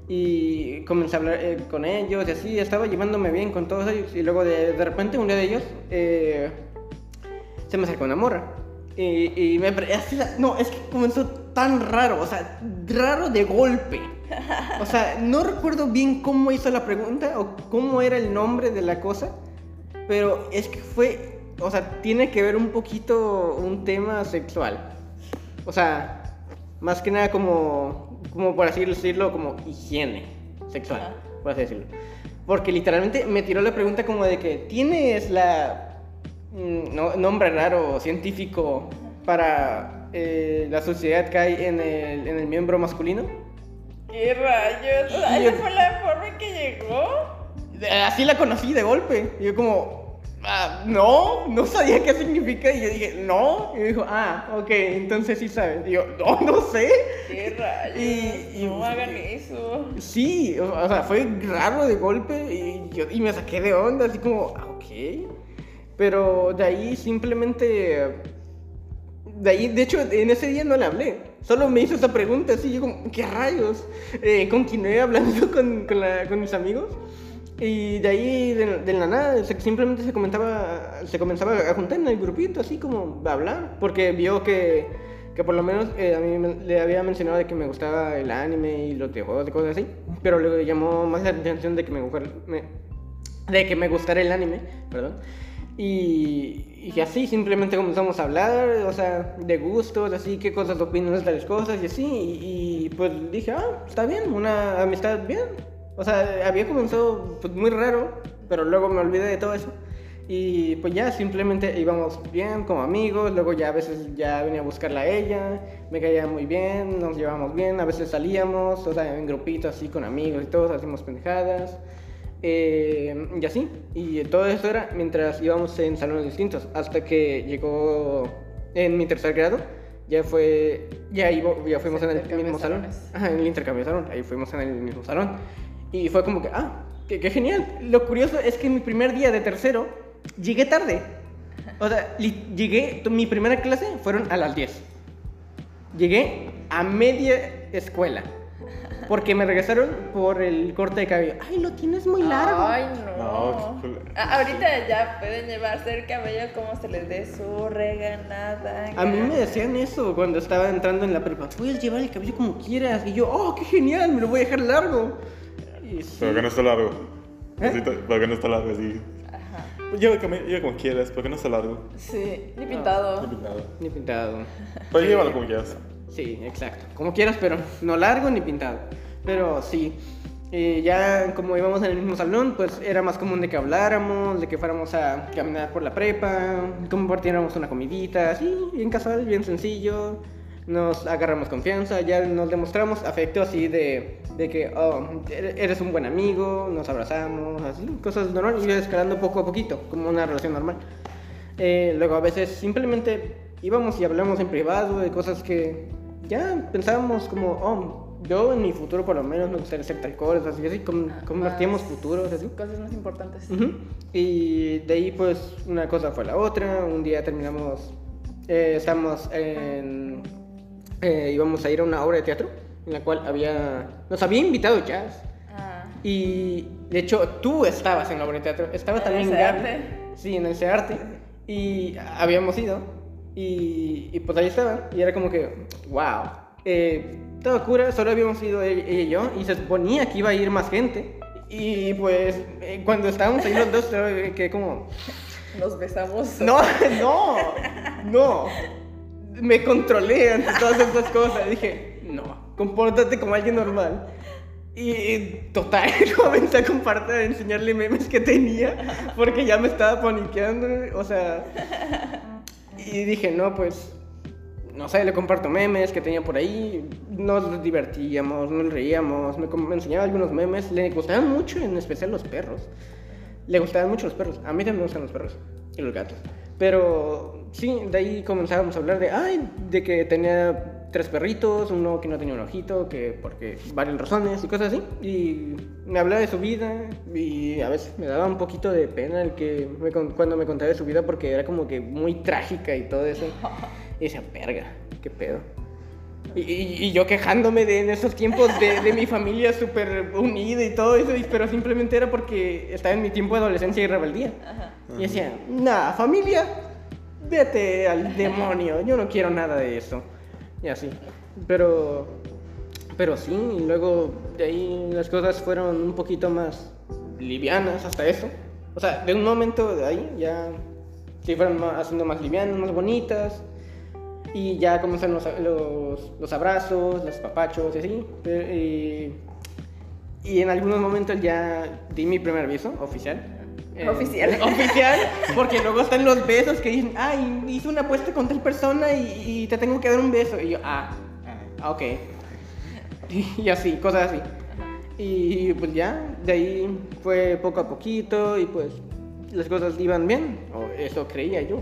Y comencé a hablar eh, con ellos y así, estaba llevándome bien con todos ellos. Y luego de, de repente uno de ellos eh, se me acercó una morra. Y, y me... no, es que comenzó tan raro, o sea, raro de golpe. O sea, no recuerdo bien cómo hizo la pregunta o cómo era el nombre de la cosa, pero es que fue, o sea, tiene que ver un poquito un tema sexual. O sea, más que nada como, como por así decirlo, como higiene sexual, Ajá. por así decirlo. Porque literalmente me tiró la pregunta como de que tienes la mm, no- nombre raro científico para eh, la suciedad que hay en el, en el miembro masculino. ¿Qué rayos? ¿Esa fue la forma en que llegó? Así la conocí de golpe. Y yo como, ah, no, no sabía qué significa. Y yo dije, no. Y dijo, ah, ok, entonces sí sabes. Y yo, no, no sé. ¿Qué rayos? Y- y- no hagan eso. Sí, o o sea, fue raro de golpe y, yo, y me saqué de onda, así como, ah, ok. Pero de ahí simplemente... De ahí, de hecho, en ese día no le hablé. Solo me hizo esa pregunta, así, yo como, ¿qué rayos? Eh, continué hablando con, con, la- con mis amigos. Y de ahí, de, de la nada, se- simplemente se comentaba, se comenzaba a juntar en el grupito, así como a hablar. Porque vio que, que por lo menos eh, a mí me- le había mencionado de que me gustaba el anime y los videojuegos y cosas así. Pero le llamó más la atención de que me, me- de que me gustara el anime, perdón. Y, y así simplemente comenzamos a hablar, o sea, de gustos, así, qué cosas opinan de tales cosas y así. Y, y, pues dije, ah, está bien, una amistad bien. O sea, había comenzado pues, muy raro, pero luego me olvidé de todo eso. Y pues ya simplemente íbamos bien como amigos, luego ya a veces ya venía a buscarla a ella, me caía muy bien, nos llevábamos bien, a veces salíamos, o sea, en grupitos así con amigos y todos, hacíamos pendejadas. Eh, y así, y todo eso era mientras íbamos en salones distintos, hasta que llegó en mi tercer grado, ya fue, ya, iba- ya fuimos en el mismo salón, ajá, en el intercambio de salón, ahí fuimos en el mismo salón, y fue como que, ah, qué, genial, lo curioso es que mi primer día de tercero, llegué tarde, o sea, llegué, mi primera clase fueron a las 10, llegué a media escuela. Porque me regresaron por el corte de cabello. Ay, lo tienes muy largo. Ay, no. No, ahorita ya pueden llevarse el cabello como se les dé su reganada. A mí me decían eso cuando estaba entrando en la prepa. Puedes llevar el cabello como quieras. Y yo, oh, qué genial, me lo voy a dejar largo. Y sí. Pero que no está largo. ¿Eh? Pero que no está largo, así. Ajá. Lleva como, lleva como quieras, pero que no está largo. Sí, ni Ni pintado. pintado. Ni pintado. Pero llévalo como quieras. Sí, exacto. Como quieras, pero no largo ni pintado. Pero sí. eh, ya como íbamos en el mismo salón, pues era más común de que habláramos, de que fuéramos a caminar por la prepa, compartiéramos una comidita, así, bien casual, bien sencillo. Nos agarramos confianza, ya nos demostramos afecto así de, de que, oh, eres un buen amigo, nos abrazamos, así, cosas normales, y escalando poco a poquito, como una relación normal. Eh, luego a veces simplemente íbamos y hablamos en privado de cosas que ya pensábamos como, oh, yo en mi futuro por lo menos me gustaría hacer tal cosa, así, así, convertíamos futuros, así. Cosas más importantes. Ujú. Y de ahí pues una cosa fue la otra, un día terminamos, eh, estamos en, eh, íbamos a ir a una obra de teatro en la cual había, nos había invitado Jazz. Ah. Y de hecho tú estabas en la obra de teatro, estaba ¿En también ese Gaby. arte? Sí, en ese arte. Y habíamos ido. Y, y pues ahí estaban. Y era como que, wow. Eh, todo cura, solo habíamos ido ella, y yo. Y se suponía que iba a ir más gente. Y pues eh, cuando estábamos ahí los dos, quedé como, Nos besamos. no, no, no. Me controlé ante todas estas cosas. Dije, no, compórtate como alguien normal. Y total, comencé a compartir, a enseñarle memes que tenía, porque ya me estaba paniqueando, o sea... Y dije, no, pues, no sé, le comparto memes que tenía por ahí, nos divertíamos, nos reíamos, me, enseñaba algunos memes, le gustaban mucho, en especial los perros. Le gustaban mucho los perros, a mí también me gustan los perros y los gatos. Pero sí, de ahí comenzábamos a hablar de, ay, de que tenía tres perritos, uno que no tenía un ojito, que porque varias razones y cosas así. Y me hablaba de su vida y a veces me daba un poquito de pena el que me cuando me contaba de su vida porque era como que muy trágica y todo eso. Y decía, verga, qué pedo. Y, y- y yo quejándome de en esos tiempos de, de mi familia súper unida y todo eso, y- pero simplemente era porque estaba en mi tiempo de adolescencia y rebeldía. Ajá. Y decía, nah, familia, vete al demonio, yo no quiero nada de eso. Y así. Pero, pero sí, y luego de ahí las cosas fueron un poquito más livianas hasta eso. O sea, de un momento de ahí ya se fueron haciendo más livianas, más bonitas. Y ya comenzaron los, los, los abrazos, los papachos y así. Pero, y, y en algunos momentos ya di mi primer beso oficial. Eh, Oficial. Oficial, porque luego están los besos que dicen, ay, hice una apuesta con tal persona y, y te tengo que dar un beso. Y yo, ah, ah, ok. Y, así, cosas así. Y pues ya, de ahí fue poco a poquito y pues las cosas iban bien, o eso creía yo.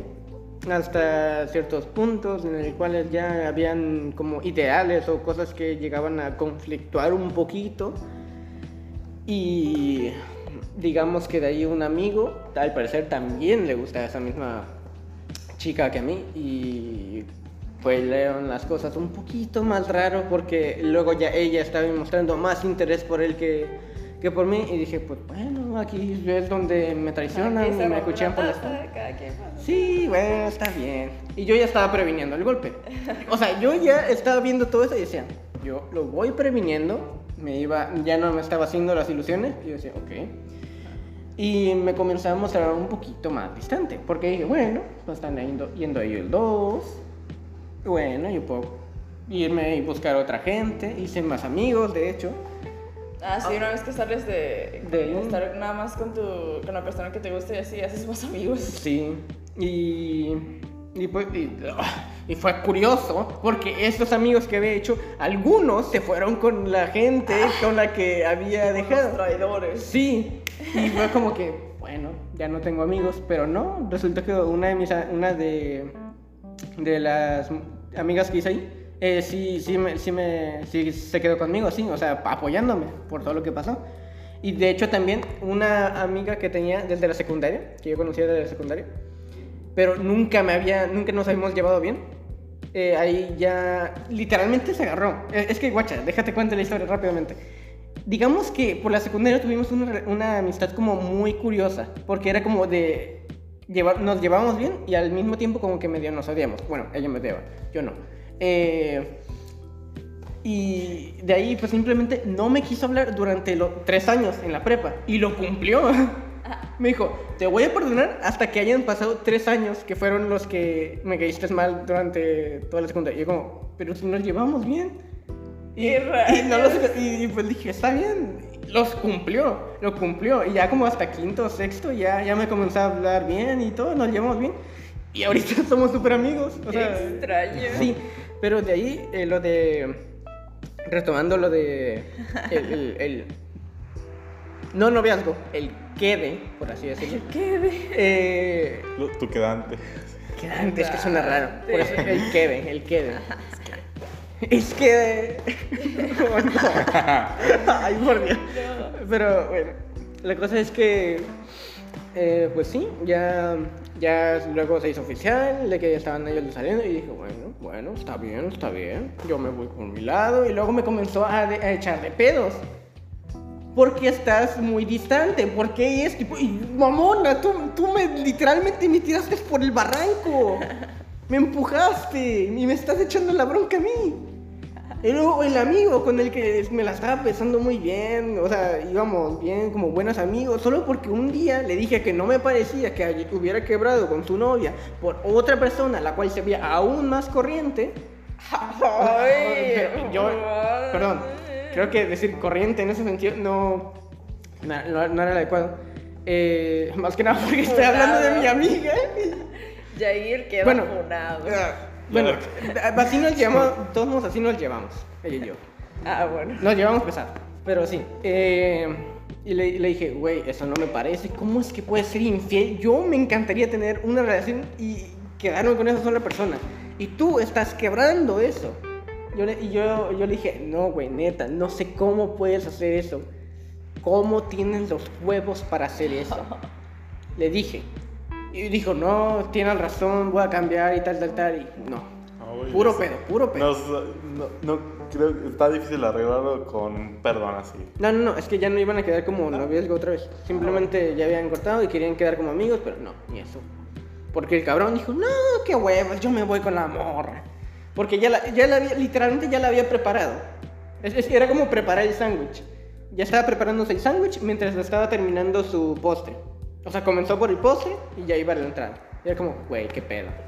Hasta ciertos puntos en los cuales ya habían como ideales o cosas que llegaban a conflictuar un poquito. Y digamos que de ahí un amigo, al parecer también le gusta esa misma chica que a mí y fueron las cosas un poquito más raro porque luego ya ella estaba mostrando más interés por él que, que por mí y dije pues bueno aquí es donde me traicionan y me escuchan por la. Sí, bueno, está bien. Y yo ya estaba previniendo el golpe. O sea, yo ya estaba viendo todo eso y decía, yo lo voy previniendo. Me iba, ya no me estaba haciendo las ilusiones. Y yo decía, ok. Y me comenzaba a mostrar un poquito más distante. Porque dije, bueno, pues están yendo, yendo ellos dos. Bueno, yo puedo irme y buscar otra gente. Hice más amigos, de hecho. Ah, sí, una vez que sales de, De- de estar nada más con, tu, con la persona que te gusta y así, haces más amigos. Sí, y, y, pues, y, y fue curioso porque estos amigos que había hecho, algunos se fueron con la gente con la que había Los dejado. traidores. Sí, y fue como que, bueno, ya no tengo amigos, pero no, resulta que una de mis, una de, de las amigas que hice ahí, eh, sí, sí, me, sí, me, sí se quedó conmigo, sí, o sea, apoyándome por todo lo que pasó. Y de hecho también una amiga que tenía desde la secundaria, que yo conocía desde la secundaria, pero nunca me había, nunca nos habíamos llevado bien. eh, ahí ya literalmente se agarró. Eh, Es que, guacha, déjate cuento la historia rápidamente. Digamos que por la secundaria tuvimos una, una amistad como muy curiosa, porque era como de... llevar- nos llevábamos bien y al mismo tiempo como que medio nos odiamos. Bueno, ella me odiaba, yo no. Eh, y de ahí pues simplemente no me quiso hablar durante los tres años en la prepa y lo cumplió. Me dijo, te voy a perdonar hasta que hayan pasado tres años que fueron los que me caíste mal durante toda la secundaria. Y yo como, pero si nos llevamos bien. Y, no los- y- y pues dije, está bien. Los cumplió, lo cumplió. Y ya como hasta quinto o sexto ya, ya me comenzó a hablar bien y todo, nos llevamos bien. Y ahorita somos súper amigos. O sea, Extraño. Sí, pero de ahí eh, lo de. Retomando lo de. El, el- el- no noviazgo, el quede, por así decirlo. ¿Qué de? Eh, Lo- Tu quedante. quedante, es que suena raro. Por eso, el quede, el quede. Es que. Ay, por Dios. Pero bueno, la cosa es que. eh, pues sí, ya, ya luego se hizo oficial de que ya estaban ellos saliendo y dije, bueno, bueno, está bien, está bien. Yo me voy por mi lado y luego me comenzó a, de- a echar de pedos. Porque estás muy distante, porque es tipo, mamona, tú, tú me literalmente me tiraste por el barranco. Me empujaste y me estás echando la bronca a mí. Luego el amigo con el que me la estaba pensando muy bien, o sea, íbamos bien como buenos amigos, solo porque un día le dije que no me parecía que hubiera quebrado con su novia por otra persona, la cual se veía aún más corriente. Ay, yo- perdón, creo que decir corriente en ese sentido no, no, no- era el adecuado. Eh, más que nada porque estoy hablando de mi amiga. Jair queda Bueno, funado. Bueno, así nos llevamos, todos así nos llevamos, ella y yo. Ah, bueno. Nos llevamos pesado, pero sí. eh, y le, le dije, güey, eso no me parece. ¿Cómo es que puedes ser infiel? Yo me encantaría tener una relación y quedarme con esa sola persona. Y tú estás quebrando eso. Yo le, y yo, yo le dije, no, güey, neta, no sé cómo puedes hacer eso. ¿Cómo tienes los huevos para hacer eso? Le dije. Y dijo, no, tienes razón, voy a cambiar y tal, tal, tal. Y no. Ah, Puro pedo, puro pedo. No, no, no, creo que está difícil arreglarlo con perdón así. No, no, no, es que ya no iban a quedar como noviazgo otra vez. Simplemente ya habían cortado y querían quedar como amigos, pero no, ni eso. Porque el cabrón dijo, no, qué huevos, yo me voy con la morra. Porque ya la, ya la había, literalmente ya la había preparado. Es, es- era como preparar el sándwich. Ya estaba preparándose el sándwich mientras estaba terminando su postre. O sea, comenzó por el postre y ya iba a la entrada. Y era como, güey, qué pedo.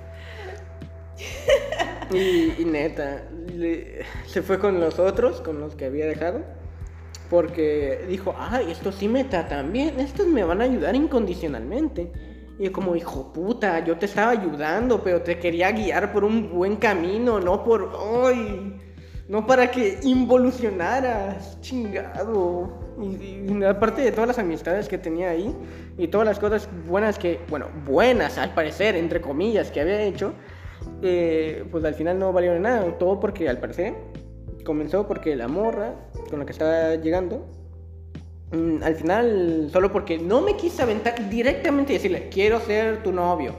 Y, y neta, le- se fue con los otros, con los que había dejado, porque dijo, ay, estos sí me tratan bien, estos me van a ayudar incondicionalmente. Y yo como, hijo puta, yo te estaba ayudando, pero te quería guiar por un buen camino, no por, ay, no para que involucionaras, chingado. Y, aparte de todas las amistades que tenía ahí, y todas las cosas buenas que, bueno, buenas al parecer, entre comillas, que había hecho, eh, pues al final no valió nada. Todo porque al parecer comenzó porque la morra con la que estaba llegando, mm, al final solo porque no me quise aventar directamente y decirle, quiero ser tu novio.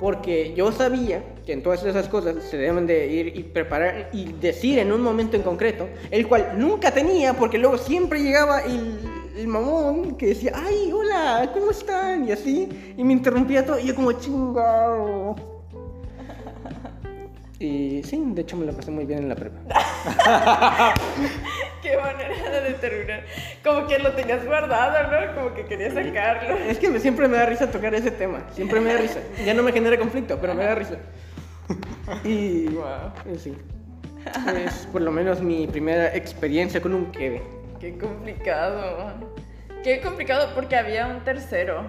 Porque yo sabía que en todas esas cosas se deben de ir y preparar y decir en un momento en concreto, el cual nunca tenía, porque luego siempre llegaba el, el mamón que decía, ay, hola, ¿cómo están? Y así, y me interrumpía todo, y yo como chingado. Y sí, de hecho me lo pasé muy bien en la prepa. Qué manera de terminar. Como que lo tenías guardado, ¿no? Como que querías sacarlo. Es que me- siempre me da risa tocar ese tema. Siempre me da risa. Ya no me genera conflicto, pero me da risa. Y, y sí. Es por lo menos mi primera experiencia con un quede. Qué complicado. Qué complicado porque había un tercero.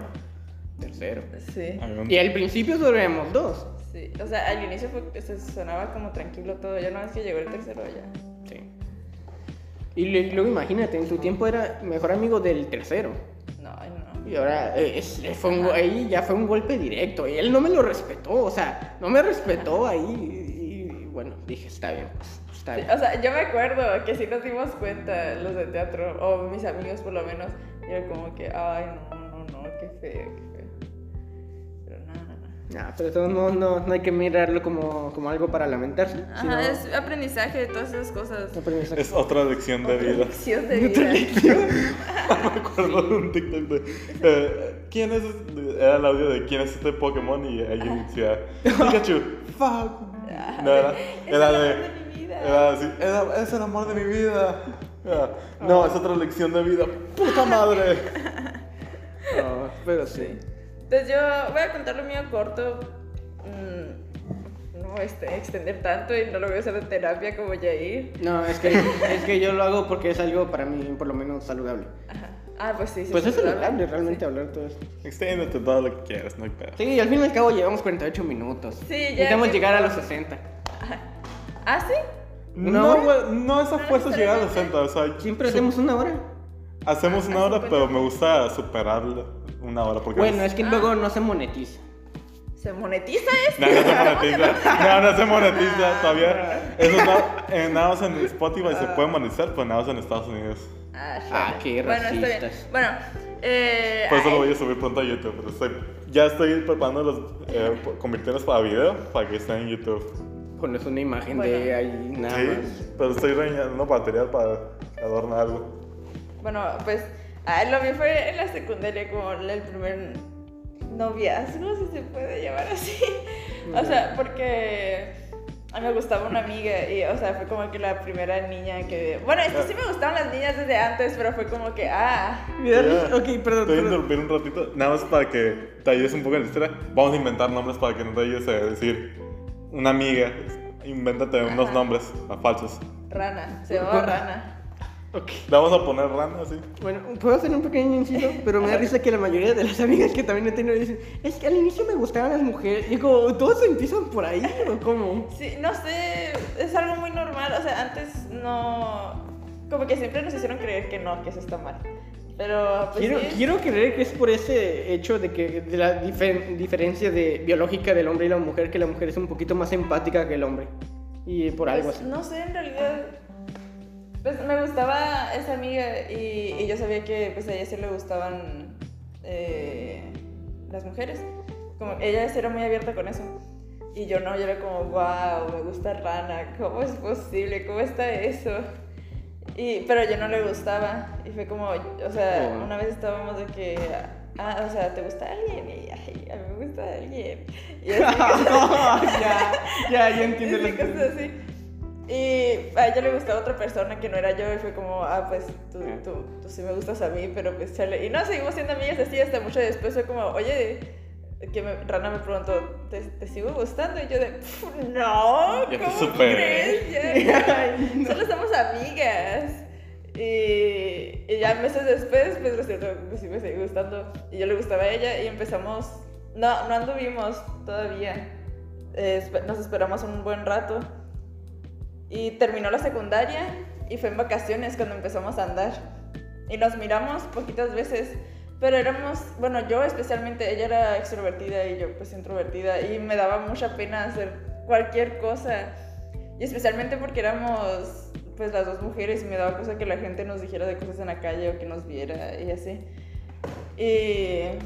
Tercero. Sí. Y al principio solo éramos dos. Sí. O sea, al inicio fue, se sonaba como tranquilo todo. Ya no es que llegó el tercero ya. Sí. Y luego imagínate, en su tiempo era mejor amigo del tercero. No, no. Y ahora eh, es- fue un ahí ya fue un golpe directo. Y él no me lo respetó. O sea, no me respetó ahí. Y, y bueno, dije, está bien, pues, está Sí, bien. o sea, yo me acuerdo que sí nos dimos cuenta los de teatro, o mis amigos por lo menos, y era como que, ay, no, no, no, qué feo, qué feo. Nah, pero todo no, no, no hay que mirarlo como, como algo para lamentarse. sino- Ajá, es aprendizaje de todas esas cosas. es- otra lección de vida. Lección de vida. Me acuerdo de un TikTok de. eh, ¿Quién es? este? Era el audio de quién es este Pokémon y alguien decía. Pikachu, fuck. No, era, Es era el de. amor de mi vida. Era así. Era, es el amor de mi vida. Era, no, es otra lección de vida. ¡Puta madre! no, pero sí. Entonces yo voy a contar lo mío corto. mm, no este, extender tanto y no lo voy a hacer en terapia como Jair. No, es que, es que yo lo hago porque es algo para mí, por lo menos, saludable. Ajá. Ah, pues sí. sí Pues es saludable. saludable realmente hablar todo esto. Extiéndete todo lo que quieras, no hay pedo. Sí, y al fin y al cabo llevamos 48 minutos. Sí, ya Necesitamos que- llegar a los 60. ¿Ah, sí? ¿Una No, hora? no es a fuerzas llegar a los 60. O sea, Siempre su- hacemos una hora. hacemos una hora, pero me gusta superar una hora. Porque Bueno, es que luego no se monetiza. ¿Se monetiza esto? No, no se monetiza. No, no se monetiza todavía. Eso no, eh, nada más en Spotify se puede monetizar, pero nada más en Estados Unidos. Ah, Ah, qué Bueno, está bien. racistas. Bueno, eh, Por eso lo ay, voy a subir pronto a YouTube. Pero estoy, ya estoy preparando los, eh, convirtiéndolos para video para que estén en YouTube. Pones una imagen Bueno. de ahí nada Sí, más. pero estoy rellenando material para adornar algo. bueno, pues ah, lo mío fue en la secundaria como el primer noviazgo, si se puede llamar así. O sea, porque a mí me gustaba una amiga y, o sea, fue como que la primera niña que... Bueno, es que sí me gustaban las niñas desde antes, pero fue como que, ah, Mira. Ok, perdón. Te voy a interrumpir un ratito, nada más para que te ayudes un poco en la historia. Vamos a inventar nombres para que no te ayudes a decir una amiga. Invéntate unos Ajá. nombres falsos. Rana, se llamaba Rana. Ok. Le vamos a poner rana, así. Bueno, puedo hacer un pequeño inciso, pero me da risa que la mayoría de las amigas que también he tenido dicen, es que al inicio me gustaban las mujeres. Y como, ¿todos empiezan por ahí o cómo? Sí, no sé, es algo muy normal. O sea, antes no. Como que siempre nos hicieron creer que no, que eso está mal. Pero pues Quiero, sí, quiero creer que es por ese hecho de que de la difer- diferencia de biológica del hombre y la mujer, que la mujer es un poquito más empática que el hombre. Y por algo pues, así. No sé, en realidad. Pues me gustaba esa amiga y, y yo sabía que pues a ella sí le gustaban eh, las mujeres. Como ella sí era muy abierta con eso. Y yo no, yo era como, wow, me gusta Rana, ¿cómo es posible? ¿Cómo está eso? Y, pero yo no le gustaba. Y fue como, o sea, una vez estábamos de que, ah, o sea, ¿te gusta alguien? Y, ay, a mí me gusta alguien. Y así, ya, ya, ya entiendo lo que... Y a ella le gustaba otra persona que no era yo y fue como, ah, pues tú, tú, tú sí me gustas a mí, pero pues chale. Y no, seguimos siendo amigas así hasta mucho después fue como, oye, que me, Rana me preguntó, ¿te, te sigo gustando? Y yo de, "Pf, no, Ya ¿cómo superé". crees? Ya, ya. Solo somos amigas. Y, y ya meses después, pues resultó que sí me sigue gustando. Y yo le gustaba a ella y empezamos, no, no anduvimos todavía. Eh, nos esperamos un buen rato. Y terminó la secundaria y fue en vacaciones cuando empezamos a andar. Y nos miramos poquitas veces, pero éramos, bueno, yo especialmente, ella era extrovertida y yo pues introvertida y me daba mucha pena hacer cualquier cosa. Y especialmente porque éramos pues las dos mujeres y me daba cosa que la gente nos dijera de cosas en la calle o que nos viera y así. Y,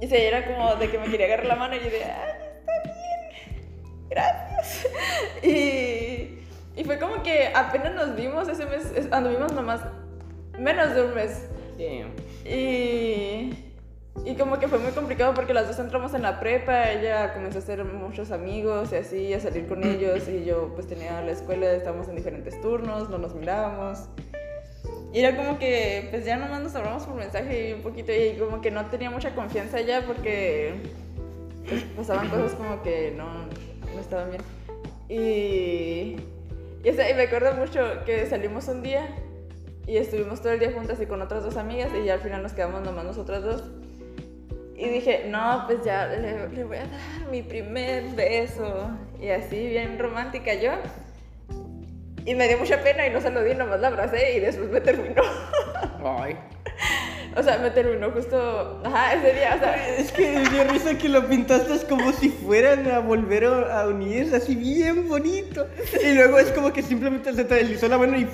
y sí, era como de que me quería agarrar la mano y yo de, bien, gracias. Y, y fue como que apenas nos vimos ese mes, es- anduvimos nomás menos de un mes. Damn. Y, y como que fue muy complicado porque las dos entramos en la prepa, ella comenzó a hacer muchos amigos y así, a salir con ellos y yo pues tenía la escuela, estábamos en diferentes turnos, no nos mirábamos. Y era como que pues ya nomás nos hablamos por mensaje y un poquito y como que no tenía mucha confianza ya porque pues, pasaban cosas como que no estaban bien. Y, y, o sea, y me acuerdo mucho que salimos un día y estuvimos todo el día juntas y con otras dos amigas y ya al final nos quedamos nomás nosotras dos. Y dije, no, pues ya le, le voy a dar mi primer beso. Y así, bien romántica yo. Y me dio mucha pena y no se lo di, nomás la abracé y después me terminó. Ay. o sea, me terminó justo, ajá, ese día, o sea, Es que me dio risa que lo pintaste como si fueran a volver a unirse, así bien bonito. Y luego es como que simplemente se te deslizó la mano y...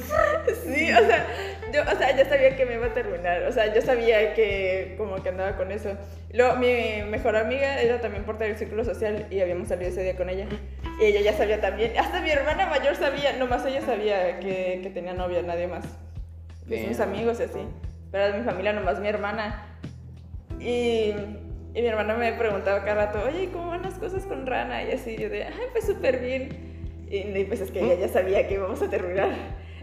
Sí, o sea, yo, o sea, ya sabía que me iba a terminar, o sea, yo sabía que como que andaba con eso. Luego, mi mejor amiga era también parte del círculo social y habíamos salido ese día con ella. Y ella ya sabía también, hasta mi hermana mayor sabía, nomás ella sabía que, que tenía novia, nadie más. Mis Damn. amigos y así. Pero de mi familia, nomás mi hermana. Y, y mi hermana me preguntaba cada rato, oye, ¿cómo van las cosas con Rana? Y así, yo de, ay, pues súper bien. Y, y pues es que ella ya sabía que íbamos a terminar.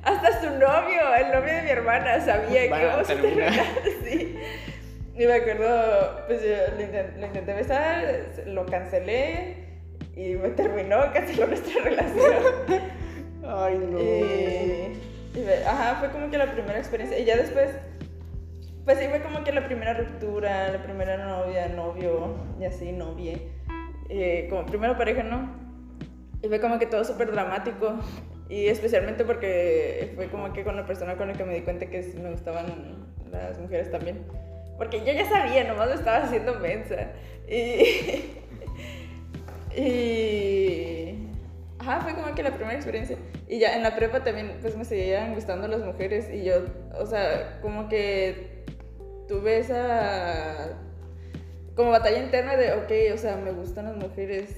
Hasta su novio, el novio de mi hermana, sabía que Van íbamos a terminar. terminar. Sí. Y me acuerdo, pues yo lo intenté, lo intenté besar, lo cancelé y me terminó, canceló nuestra relación. Ay, no. Y, ajá, fue como que la primera experiencia. Y ya después, pues sí, fue como que la primera ruptura, la primera novia, novio, y así, novia. Eh, como primera pareja, ¿no? Y fue como que todo súper dramático. Y especialmente porque fue como que con la persona con la que me di cuenta que me gustaban las mujeres también. Porque yo ya sabía, nomás lo estaba haciendo mensa. Y. y. Ajá, fue como que la primera experiencia. Y ya en la prepa también, pues me seguían gustando las mujeres. Y yo, o sea, como que tuve esa. Como batalla interna de, ok, o sea, me gustan las mujeres,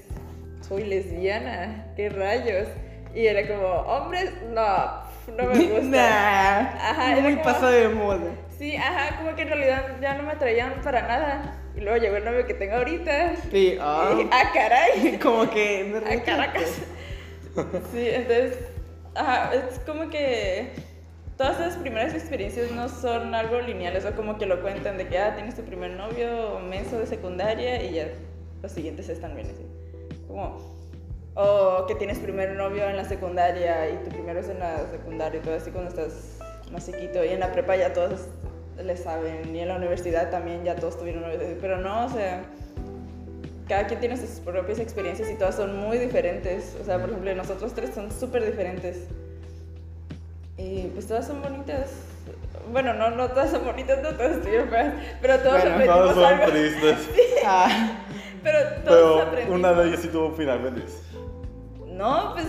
soy lesbiana, qué rayos. Y era como, hombres, no, no me gustan. Nah, Ajá, muy como- pasado de moda. Sí, ajá, como que en realidad ya no me atraían para nada. Y luego llegó el novio que tengo ahorita. Sí, ah, ah, caray, como que me a retracto. Caracas. Sí, entonces, ajá, es como que todas esas primeras experiencias no son algo lineales, o como que lo cuentan de que, ah, tienes tu primer novio menso de secundaria y ya los siguientes están bien así. Como, O que tienes primer novio en la secundaria y tu primero es en la secundaria y todo así cuando estás más chiquito. Y en la prepa ya todos le saben. Y en la universidad también ya todos tuvieron novios. Pero no, o sea, cada quien tiene sus propias experiencias y todas son muy diferentes. O sea, por ejemplo, nosotros tres son súper diferentes. Y pues todas son bonitas. Bueno, no, no todas son bonitas, no todas estuvieron feas, pero todos Bueno, aprendimos Todos son algo. tristes. Ah, Pero todos Pero aprendimos. una de ellas sí tuvo un final feliz. No, pues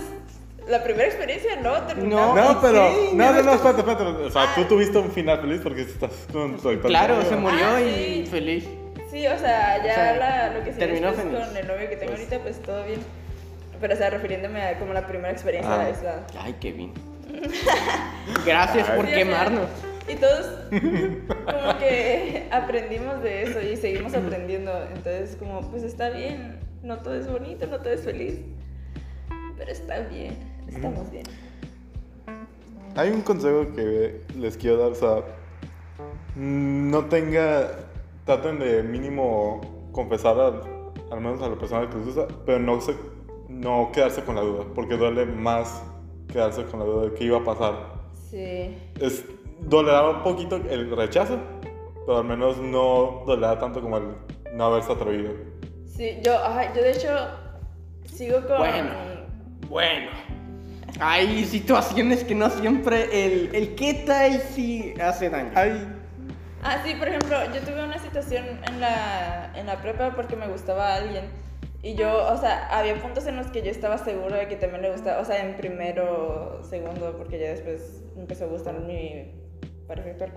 la primera experiencia no, terminamos. No, No, pero. sí, no, no, no, espérate, espérate. O sea, Ah. tú tuviste un final feliz porque estás con tu actual claro, se murió Ah, y sí. feliz. Sí, o sea, ya O sea, la- lo que sigue terminó después feliz. con el novio que tengo Pues- ahorita, pues todo bien. Pero, o sea, refiriéndome a como la primera experiencia Ah. es la... Ay, Kevin. Gracias Ay. por Sí, o sea, quemarnos. Y todos como que aprendimos de eso y seguimos aprendiendo. Entonces, como, pues está bien. No todo es bonito, no todo es feliz. Pero está bien, estamos bien. Hay un consejo que les quiero dar, o sea, no tenga, traten de mínimo confesar al, al menos a la persona que les gusta, pero no, se, no quedarse con la duda, porque duele más quedarse con la duda de qué iba a pasar. Sí. Es, dolerá un poquito el rechazo, pero al menos no dolerá tanto como el no haberse atrevido. Sí, yo, ajá, yo de hecho sigo con... Bueno. Bueno. Hay situaciones que no siempre el, el qué tal si hace daño. Ay, Ah, sí, por ejemplo, yo tuve una situación en la, en la prepa porque me gustaba alguien. Y yo, o sea, había puntos en los que yo estaba segura de que también le gustaba, o sea, en primero, segundo, porque ya después empezó a gustar mi pareja actual.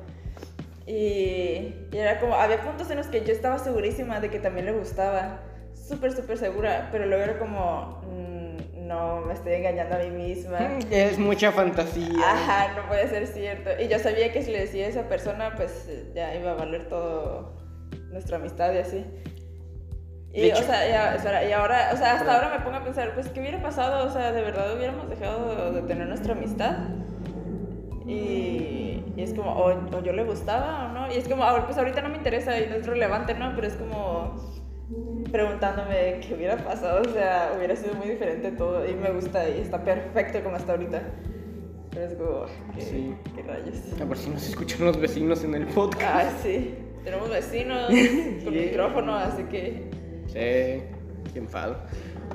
Y, y era como, había puntos en los que yo estaba segurísima de que también le gustaba, súper, súper segura, pero luego era como, mm, no, me estoy engañando a mí misma. Es mucha fantasía. Ajá, no puede ser cierto. Y yo sabía que si le decía a esa persona, pues ya iba a valer todo nuestra amistad y así. Y, o sea, ya, espera, y ahora, o sea, hasta Perdón. ahora me pongo a pensar, pues, ¿qué hubiera pasado? O sea, ¿de verdad hubiéramos dejado de tener nuestra amistad? Y, y es como, o, o yo le gustaba o no. Y es como, ahora, pues ahorita no me interesa y no es relevante, ¿no? Pero es como preguntándome qué hubiera pasado. O sea, hubiera sido muy diferente todo. Y me gusta y está perfecto como está ahorita. Pero es como, ¿qué, Sí. qué rayos? A ver si nos escuchan los vecinos en el podcast. Ah, sí. Tenemos vecinos con Yeah. micrófono, así que. Sí, qué enfado.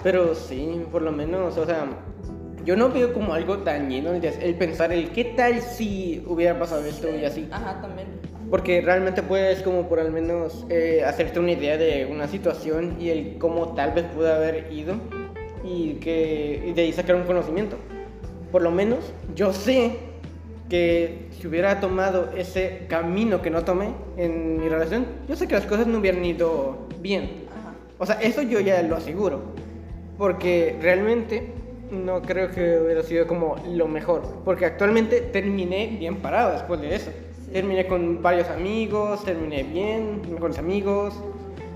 Pero sí, por lo menos, o sea, yo no veo como algo dañino el, el pensar el qué tal si hubiera pasado esto y así. Ajá, también. Porque realmente puedes como por al menos eh, hacerte una idea de una situación y el cómo tal vez pudo haber ido y, que, y de ahí sacar un conocimiento. Por lo menos yo sé que si hubiera tomado ese camino que no tomé en mi relación, yo sé que las cosas no hubieran ido bien. O sea, eso yo ya lo aseguro. Porque realmente no creo que hubiera sido como lo mejor. Porque actualmente terminé bien parado después de eso. Terminé con varios amigos, terminé bien, mejores amigos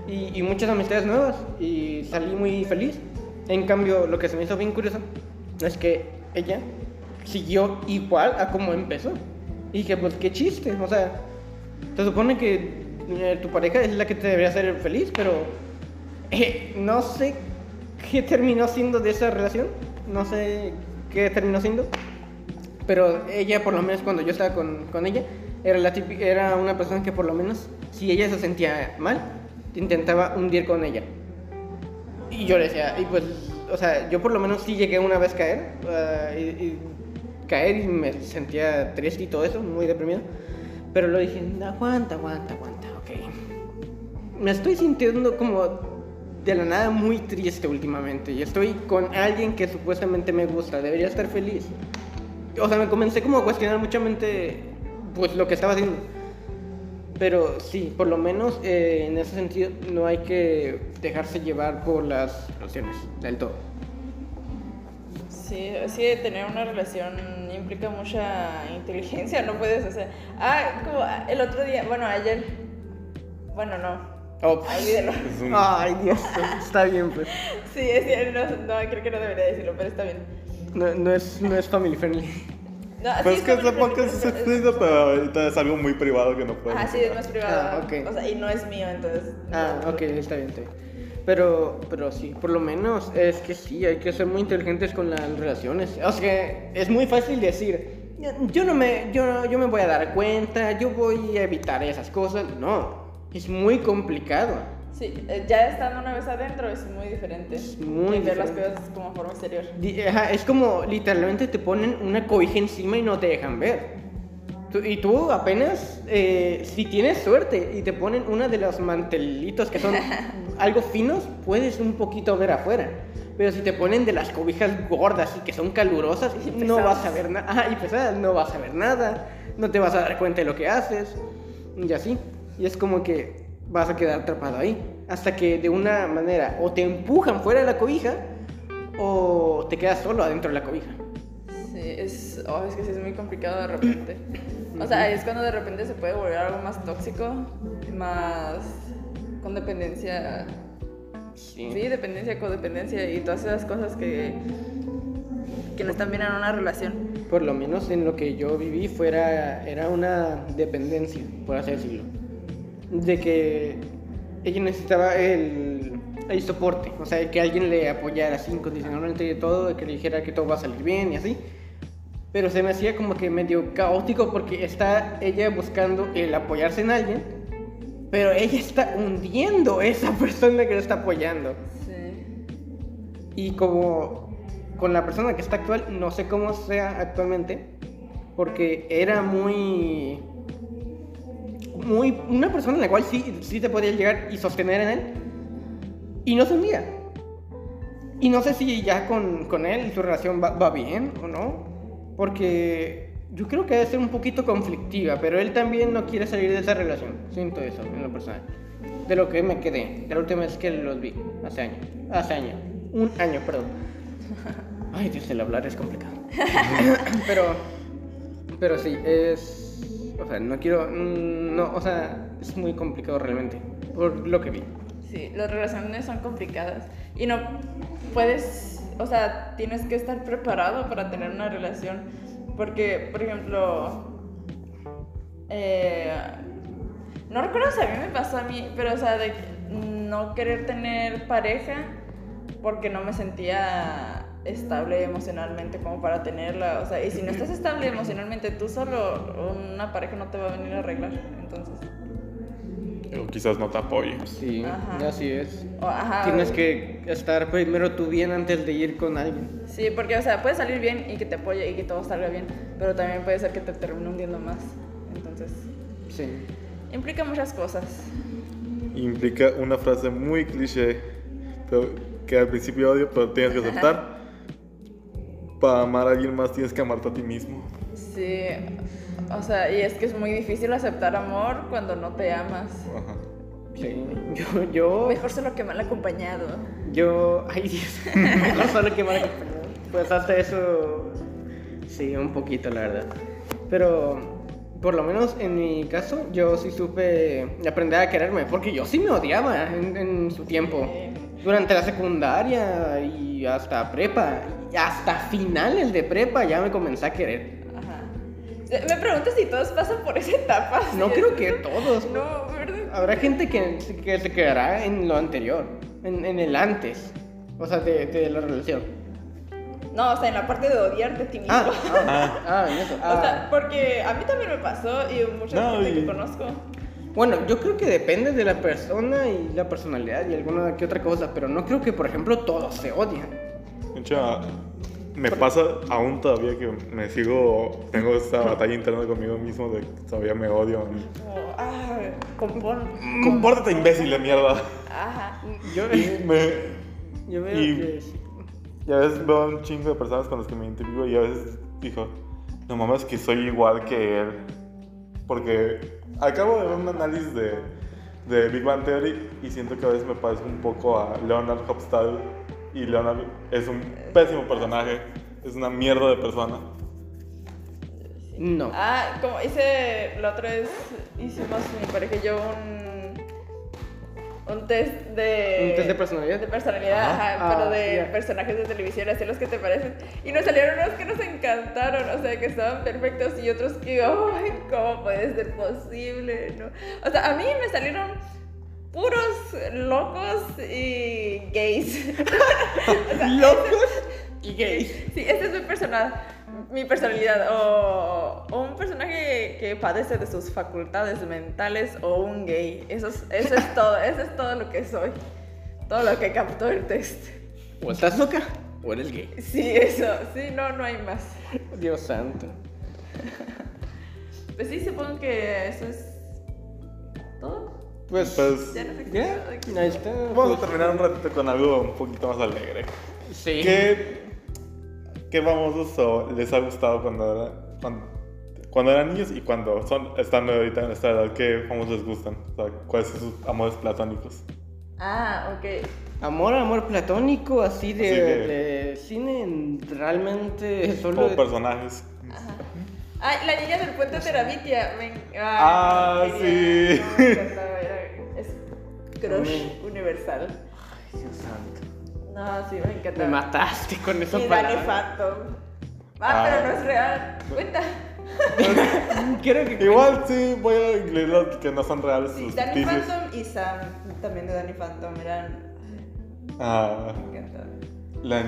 y, y muchas amistades nuevas. Y salí muy feliz. En cambio, lo que se me hizo bien curioso es que ella siguió igual a como empezó. Y dije, pues qué chiste. O sea, se supone que eh, tu pareja es la que te debería hacer feliz, pero eh, no sé qué terminó siendo de esa relación. No sé qué terminó siendo. Pero ella, por lo menos cuando yo estaba con, con ella, era, la típi- era una persona que por lo menos, si ella se sentía mal, intentaba hundir con ella. Y yo le decía, y pues, o sea, yo por lo menos sí llegué una vez a caer, ah, caer y me sentía triste y todo eso, muy deprimido. Pero lo dije, "No, aguanta, aguanta, aguanta, ok. Me estoy sintiendo como de la nada muy triste últimamente y estoy con alguien que supuestamente me gusta, debería estar feliz. O sea, me comencé como a cuestionar muchamente pues lo que estaba haciendo. Pero sí, por lo menos eh, en ese sentido no hay que dejarse llevar por las relaciones del todo. Sí, sí, tener una relación implica mucha inteligencia, no puedes, sea. Ah, como el otro día, bueno, ayer. Bueno, no. Oh, pues. Olvídelo. es un- Ay, Dios, está bien, pues. Sí, es cierto, no, no, creo que no debería decirlo, pero está bien. No, no es, no es family friendly. No, Pues sí, es que este podcast es explícito, pero ahorita es algo muy privado que no puedo. Ah, sí, es más privado. Ah, ok. O sea, y no es mío, entonces. Ah, no. ok, está bien, está bien. Pero, pero sí, por lo menos es que sí, hay que ser muy inteligentes con las relaciones. O sea, es muy fácil decir, yo no me, yo, yo me voy a dar cuenta, yo voy a evitar esas cosas. No, es muy complicado. Sí, eh, ya estando una vez adentro es muy diferente. Es muy ver las cosas como forma exterior. Ajá, es como literalmente te ponen una cobija encima y no te dejan ver. Tú- y tú apenas, eh, si tienes suerte y te ponen una de los mantelitos que son algo finos, puedes un poquito ver afuera. Pero si te ponen de las cobijas gordas y que son calurosas, Y no vas a ver nada. y pesadas, no vas a ver nada. No te vas a dar cuenta de lo que haces. Y así. Y es como que vas a quedar atrapado ahí. Hasta que de una manera o te empujan fuera de la cobija o te quedas solo adentro de la cobija. Sí, es, oh, es que sí es muy complicado de repente. O sea, es cuando de repente se puede volver algo más tóxico, más con dependencia. Sí. Sí, dependencia, codependencia y todas esas cosas que, que no están bien en una relación. Por lo menos en lo que yo viví fuera era una dependencia, por así decirlo. De que ella necesitaba el, el soporte, o sea, que alguien le apoyara así incondicionalmente de todo, que le dijera que todo va a salir bien y así. Pero se me hacía como que medio caótico porque está ella buscando el apoyarse en alguien, pero ella está hundiendo a esa persona que la está apoyando. Sí. Y como con la persona que está actual, no sé cómo sea actualmente, porque era muy... muy una persona en la cual sí, sí te podía llegar y sostener en él, y no se hundía. Y no sé si ya con, con él su relación va, va bien o no, porque yo creo que debe ser un poquito conflictiva, pero él también no quiere salir de esa relación. Siento eso en lo personal. De lo que me quedé, de la última vez que los vi, hace años. Hace años. Un año, perdón. Ay, Dios, el hablar es complicado. pero, pero sí, es. O sea, no quiero. mm, No, o sea, es muy complicado realmente. Por lo que vi. Sí, las relaciones son complicadas y no puedes, o sea, tienes que estar preparado para tener una relación. Porque, por ejemplo, eh, no recuerdo si a mí me pasó a mí, pero, o sea, de no querer tener pareja porque no me sentía estable emocionalmente como para tenerla. O sea, y si no estás estable emocionalmente tú solo, una pareja no te va a venir a arreglar. Entonces, O quizás no te apoye. Sí, Ajá. así es. o- ajá, Tienes que estar primero tú bien antes de ir con alguien. Sí, porque, o sea, puede salir bien y que te apoye y que todo salga bien, pero también puede ser que te termine hundiendo más. Entonces, Sí. implica muchas cosas. Implica una frase muy cliché, pero que al principio odio, pero tienes que aceptar. Para amar a alguien más tienes que amarte a ti mismo. Sí, o sea, y es que es muy difícil aceptar amor cuando no te amas. Ajá. Sí. Yo, yo, Mejor solo que mal acompañado. yo, ay Dios, no solo que mal acompañado. Pues hasta eso, sí, un poquito la verdad. Pero, por lo menos en mi caso, yo sí supe aprender a quererme, porque yo sí me odiaba en, en su tiempo. Durante la secundaria y hasta prepa, hasta finales de prepa ya me comencé a querer. Ajá. Me pregunto si todos pasan por esa etapa. No Sí, creo es- que todos. No, ¿verdad? Habrá gente que, que se quedará en lo anterior, en, en el antes, o sea, de, de la relación. No, o sea, en la parte de odiarte a ti mismo. Ah, ah, ah, en eso. O ah. sea, porque a mí también me pasó y mucha No, gente y- que conozco. Bueno, yo creo que depende de la persona y la personalidad y alguna que otra cosa, pero no creo que, por ejemplo, todos se odian. De hecho, me pasa aún todavía que me sigo, tengo esta batalla interna conmigo mismo de que todavía me odio. Como, ah. Compórtate, imbécil de mierda. Ajá. Yo, Y, me, yo veo y- que sí. y a veces veo un chingo de personas con las que me identifico y a veces digo, no mames que soy igual que él. Porque acabo de ver un análisis de, de Big Bang Theory y siento que a veces me parezco un poco a Leonard Hofstadter. Y Leonard es un pésimo personaje, es una mierda de persona. No. Ah, como hice, la otra vez hicimos mi pareja y yo un, un test de... ¿Un test de personalidad? De personalidad, Ajá. ajá, pero Ah, de personajes de televisión, así los que te parecen. Y nos salieron unos que nos encantaron, o sea, que estaban perfectos y otros que, ay, ¿cómo puede ser posible? ¿no? O sea, a mí me salieron puros locos y gays. Locos y gays. Sí, ese es mi personal, mi personalidad. O, o un personaje que padece de sus facultades mentales o un gay. Eso es, eso es todo, eso es todo lo que soy. Todo lo que captó el test. O estás loca o eres gay. Sí, eso, sí, no, no hay más. Dios santo. Pues sí, supongo que eso es. Pues, Pues Ya no sé qué ya, decir. ahí está. vamos a terminar un ratito con algo un poquito más alegre. Sí. ¿Qué, qué famosos o les ha gustado cuando, era- cuando, cuando eran niños y cuando son, están ahorita en esta edad? ¿Qué famosos les gustan? O sea, ¿Cuáles son sus amores platónicos? Ah, ok. Amor, amor platónico, así de, Así de- de cine, realmente solo... O personajes. Ajá. Ay, la niña del puente Terabitia. Me... ay, Ah, quería- sí. no, me encantaba, era- es crush Mm. universal. Dios santo. No, sí, me Me encantaba. mataste con esa Y Danny palabra. Phantom. Ah, Ah. pero no es real. Cuenta. Quiero que Igual sí, voy a incluir los que no son reales, Sí, sus Danny. Phantom y Sam, también de Danny Phantom, eran. Ah, Me encantaba. la,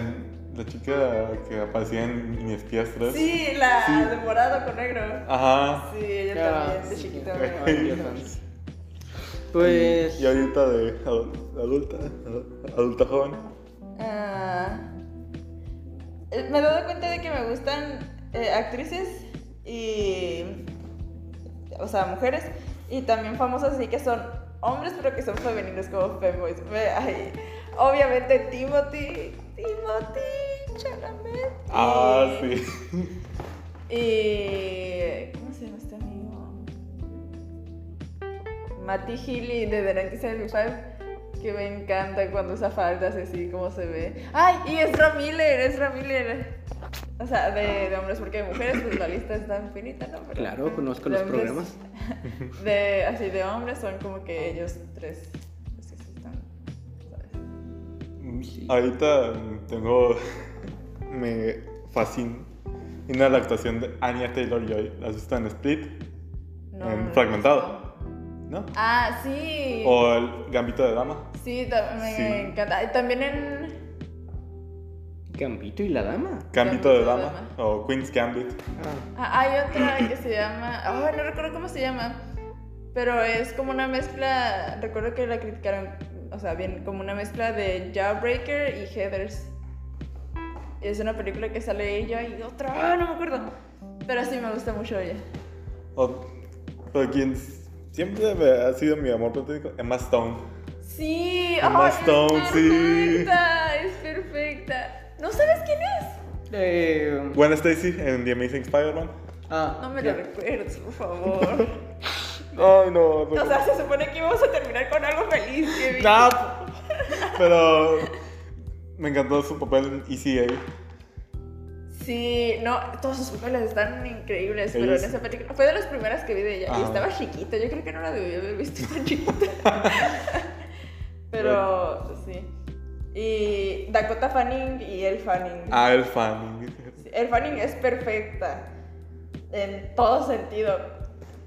la chica que aparecía en Mi Espías 3. Sí, la Sí. de morado con negro. Ajá. Sí, ella Ah, también, de sí. chiquita. Pues... Y ahorita de adu- adulta, adulta joven. Ah, eh, me he dado cuenta de que me gustan eh, actrices y. O sea, mujeres y también famosas, así que son hombres, pero que son femeninos como femboys. Me- ay, obviamente, Timothy. Timothy Chalamet. Ah, y- sí. Y. ¿Cómo se llama este amigo? Matty Healy de The 1975. Que me encanta cuando usa faldas así como se ve. ¡Ay! Y Ezra Miller, Ezra Miller. O sea, de, de hombres, porque de mujeres, pues la lista está infinita, ¿no? Pero Claro, conozco los hombres- programas. De, así de hombres son como que ellos tres. Que. Sí. Ahorita tengo. Me fascina la actuación de Anya Taylor Joy. ¿La has visto en Split? No, en no Fragmentado. ¿No? Ah, sí. O el Gambito de Dama. Sí, me Sí. encanta. También en. Gambito y la dama. Gambito de Dama. O Queen's Gambit. Ah, hay otra que se llama. Ay, no recuerdo cómo se llama. Pero es como una mezcla. Recuerdo que la criticaron. O sea, bien, como una mezcla de Jawbreaker y Heathers. Es una película que sale ella y otra. Ah, no me acuerdo. Pero sí me gusta mucho ella. O, pero quien siempre me ha sido mi amor platónico, Emma Stone. Sí, Emma ay, Stone, es sí. perfecta, es perfecta. ¿No sabes quién es? Eh, Gwen Stacy en The Amazing Spider-Man. ah, No me lo recuerdes, por favor. Ay, no. no. O sea, se supone que íbamos a terminar con algo feliz, Kevin. No, pero me encantó su papel en ECA. Sí, no, todos sus papeles están increíbles, pero en esa película fue de las primeras que vi de ella y estaba chiquita, yo creo que no la debí haber visto tan chiquita. pero sí. Y Dakota Fanning y El Fanning. Ah, el Fanning. El Fanning es perfecta en todo sentido,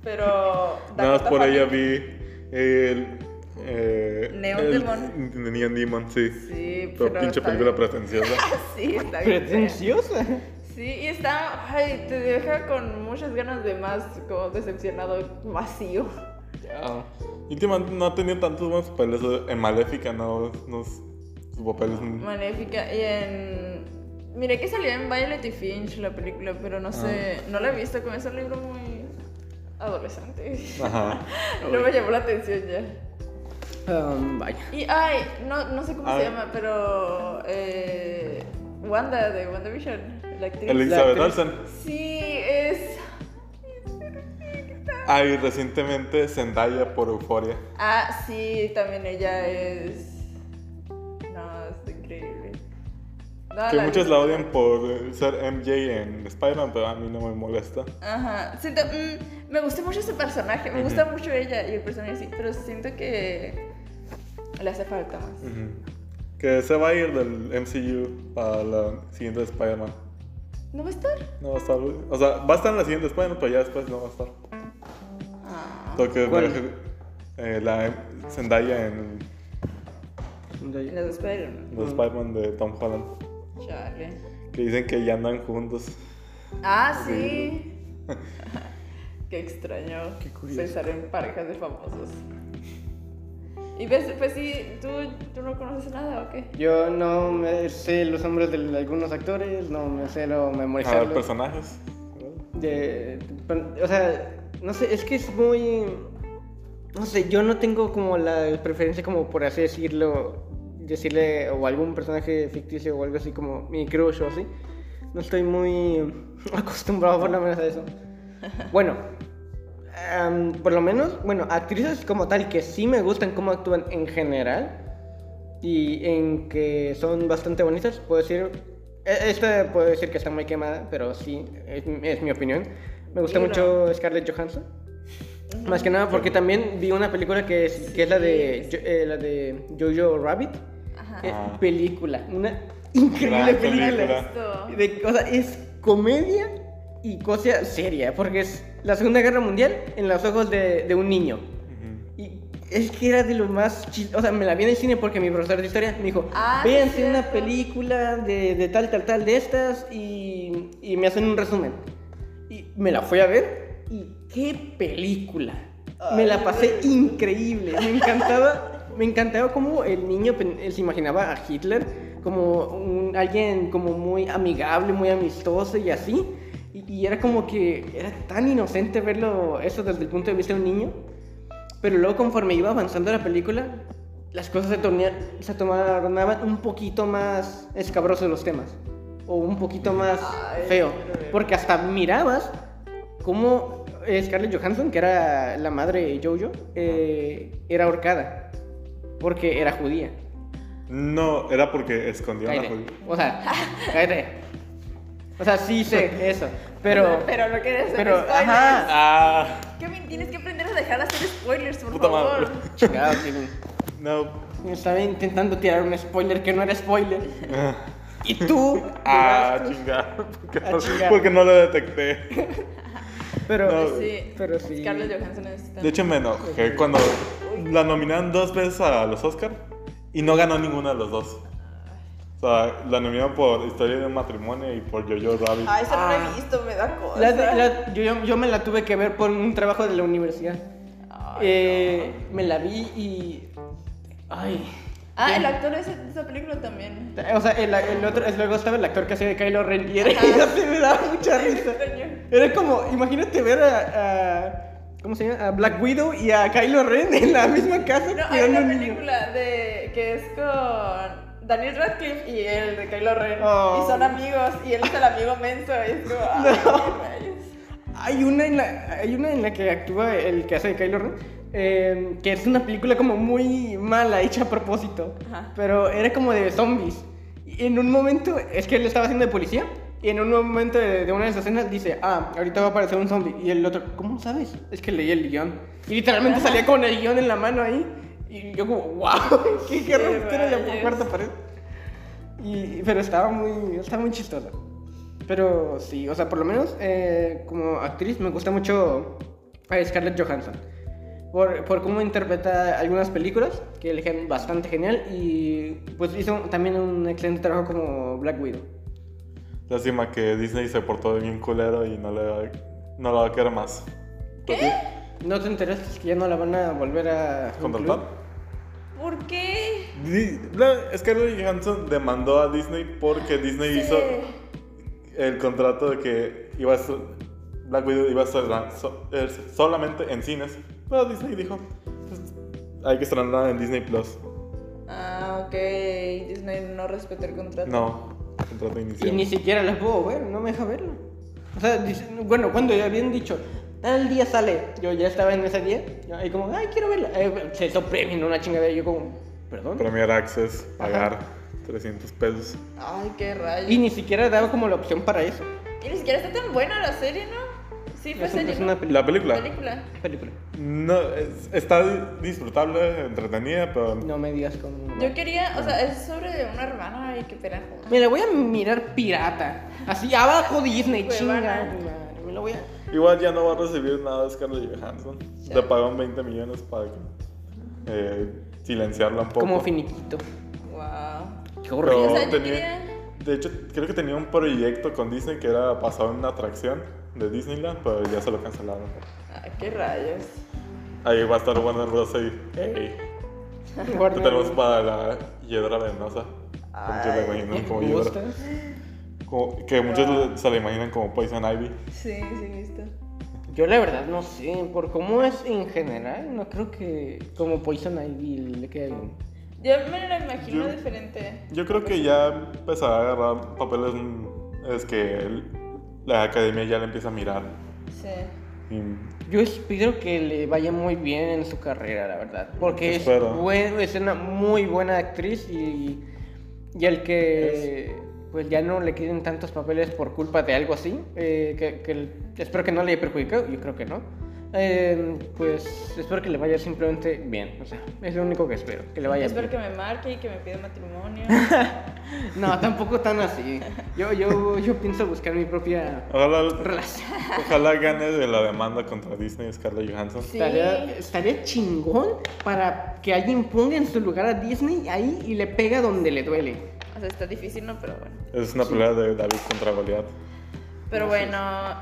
pero Nada más Dakota por ella vi el. Eh, Neon el- Demon. Neon Demon, sí. Sí, Pero pero pinche película bien. pretenciosa. Sí, está bien. Pretenciosa. Sí, y está, ay, te deja con muchas ganas de más, como decepcionado, vacío. Ya. Y últimamente no ha tenido tantos buenos papeles. En Maléfica, no. no su papel es. Maléfica. Y en. Miré que salió en Violet y Finch la película, pero no sé. No la he visto con ese libro muy adolescente. Ajá. no me llamó la atención ya. Um, vaya. Y ay, no, no sé cómo se llama, pero. Eh, Wanda de WandaVision, la actriz. Elizabeth La actriz. Olsen. Sí, es. Ah, y recientemente Zendaya por Euforia. Ah, sí, también ella es. No, es increíble. No, Que la- muchos la odian por ser MJ en Spider-Man, pero a mí no me molesta. Ajá. Siento, mm, me gusta mucho ese personaje, me gusta mucho ella y el personaje sí, pero siento que le hace falta más. Que se va a ir del MCU para la siguiente de Spider-Man. ¿No va a estar? No va a estar. O sea, va a estar en la siguiente de Spider-Man, pero ya después no va a estar. Ah. Me- eh, la Zendaya en En las Spider-Man. los Spider-Man de Tom Holland. Chale. Que dicen que ya andan juntos. Ah, sí. Qué extraño Qué curioso. pensar en parejas de famosos. Y ves, pues sí, ¿tú, ¿tú no conoces nada o qué? Yo no me sé los nombres de algunos actores, no me sé lo memorizarlos. personajes. De, o sea, no sé, es que es muy... No sé, yo no tengo como la preferencia como por así decirlo, decirle o algún personaje ficticio o algo así como mi crush o así. No estoy muy acostumbrado por lo menos a eso. Bueno, em, por lo menos, bueno, actrices como tal que sí me gustan cómo actúan en general y en que son bastante bonitas, puedo decir, e- esta puedo decir que está muy quemada, pero sí, es, es mi opinión. Me gusta mucho Scarlett Johansson. Más que nada porque también vi una película que es, que es la, de, eh, la de Jojo Rabbit. Ajá. Eh, Ah. película, una increíble Gran película. película. De, o sea, es comedia y cosa seria, porque es la Segunda Guerra Mundial en los ojos de, de un niño. Y es que era de lo más chis- O sea, me la vi en el cine porque mi profesor de historia me dijo: Ah, Véanse una película de, de tal, tal, tal de estas y, y me hacen un resumen. Y me la fui a ver y qué película. Me la Ay, pasé increíble. Me encantaba, me encantaba como el niño se imaginaba a Hitler como un- alguien como muy amigable, muy amistoso y así. Y, y era como que era tan inocente verlo eso desde el punto de vista de un niño. Pero luego conforme iba avanzando la película, las cosas se, se tornaban un poquito más escabrosos los temas. O un poquito más Ay, feo. Porque hasta mirabas cómo eh, Scarlett Johansson, que era la madre de Jojo, eh, era ahorcada. Porque era judía. No, era porque escondían la Cállate. judía. O sea, cállate. O sea, sí sé eso. Pero. Pero no querías hacer Pero, spoilers. ajá. Ah, Kevin, tienes que aprender a dejar de hacer spoilers, por Puta favor. madre. Chingado, Kevin. no. Estaba intentando tirar un spoiler que no era spoiler. Ah, Y tú. Ah. Porque, Ah, no- chingar. porque no lo detecté. Pero. No. Sí, Pero sí. Scarlett Johansson es De hecho, me enojé cuando la nominaron dos veces a los Oscar y no ganó ninguno de los dos. O sea, la nominaron por Historia de un matrimonio y por Jojo Rabbit. Ah, esa no la Ah. he visto, me da cosa. La- la- yo, yo- me la tuve que ver por un trabajo de la universidad. Ay, Eh, Me la vi y. Ay. Ah, el actor de esa, de esa película también. O sea, el, el otro, es- luego estaba el actor que hacía de Kylo Ren y era, así me daba mucha risa. Era como, imagínate ver a, a- ¿cómo se llama? A Black Widow y a Kylo Ren en la misma casa No, hay una un niño. película de que es con Daniel Radcliffe y el de Kylo Ren. Oh. Y son amigos y él es el amigo menso y es como, ay, rayos. Hay una, en la, hay una en la que actúa el que hace de Kylo Ren, eh, que es una película como muy mala, hecha a propósito. Ajá. Pero era como de zombies. Y en un momento, es que él estaba haciendo de policía. Y en un momento de, de una de esas escenas dice, ah, ahorita va a aparecer un zombie. Y el otro, ¿cómo sabes? Es que leí el guion. Y literalmente salía con el guion en la mano ahí. Y yo como, wow, qué, qué la rayos. cuarta pared. Y, pero estaba muy, estaba muy chistosa. Pero sí, o sea, por lo menos eh, como actriz me gusta mucho a Scarlett Johansson. Por, por cómo interpreta algunas películas, que eligen bastante genial. Y pues hizo también un excelente trabajo como Black Widow. Lástima que Disney se portó bien culero y no le va, no la va a querer más. ¿Qué? ¿No te enteraste que ya no la van a volver a ¿Contratar? ¿Por qué? Scarlett Johansson demandó a Disney porque Disney hizo el contrato de que iba a ser, Black Widow iba a ser so- solamente en cines. Pero Disney dijo, pues, hay que estrenarla en Disney Plus. Ah, ok. Disney no respetó el contrato. No, contrato Y inicial. ni siquiera las puedo ver, no me deja verlo. O sea, bueno, cuando ya habían dicho, tal día sale, yo ya estaba en ese día, yo ahí como, ay, quiero verla. Eh, se hizo premium, una chingadera, yo como, perdón. Premier Access, pagar 300 pesos. Ay, qué rayos. Y ni siquiera daba como la opción para eso. Y ni siquiera está tan buena la serie, ¿no? Sí, fue Es, un- serie. es ¿no? una película. La película película. película. no, es- está disfrutable, entretenida, pero No me digas cómo. Yo quería, o sea, es sobre una hermana y que juntas. Me la voy a mirar pirata. Así abajo Disney, chinga. madre, Me la voy a. igual ya no va a recibir nada de Scarlett Johansson. Ya. Le pagaron 20 millones para que eh, silenciarla un poco. Como finiquito. Wow. Qué horrible. O sea, yo tenía- quería- De hecho, creo que tenía un proyecto con Disney que era pasado en una atracción de Disneyland, pero ya se lo cancelaron. Ah, qué rayos. Ahí va a estar Warner Bros. y hey, ¿qué Warner- tenemos para la hiedra venenosa? Como Ay. como ¿Me hiedra. Como- que muchos Wow. se la imaginan como Poison Ivy. Sí, sí, listo. Yo la verdad no sé, por cómo es en general, no creo que como Poison Ivy le quede bien. Yo me lo imagino Yo- diferente. Yo creo que ya empezará a agarrar papeles. mm, Es que el- la academia ya le empieza a mirar. Sí. Y Yo espero que le vaya muy bien en su carrera, la verdad. Porque es, buen- es una muy buena actriz y, y el que pues ya no le queden tantos papeles por culpa de algo así, eh, que, que espero que no le haya perjudicado, yo creo que no. Eh, pues espero que le vaya simplemente bien, o sea, es lo único que espero, que le vaya Espero bien. que me marque y que me pida matrimonio. No, tampoco tan así. Yo, yo, yo pienso buscar mi propia ojalá, relación. ojalá gane de la demanda contra Disney Scarlett Johansson. Sí. Estaría, estaría chingón para que alguien ponga en su lugar a Disney ahí y le pega donde le duele. O sea, está difícil, ¿no? Pero bueno. Es una pelea de David contra Goliath. Pero bueno,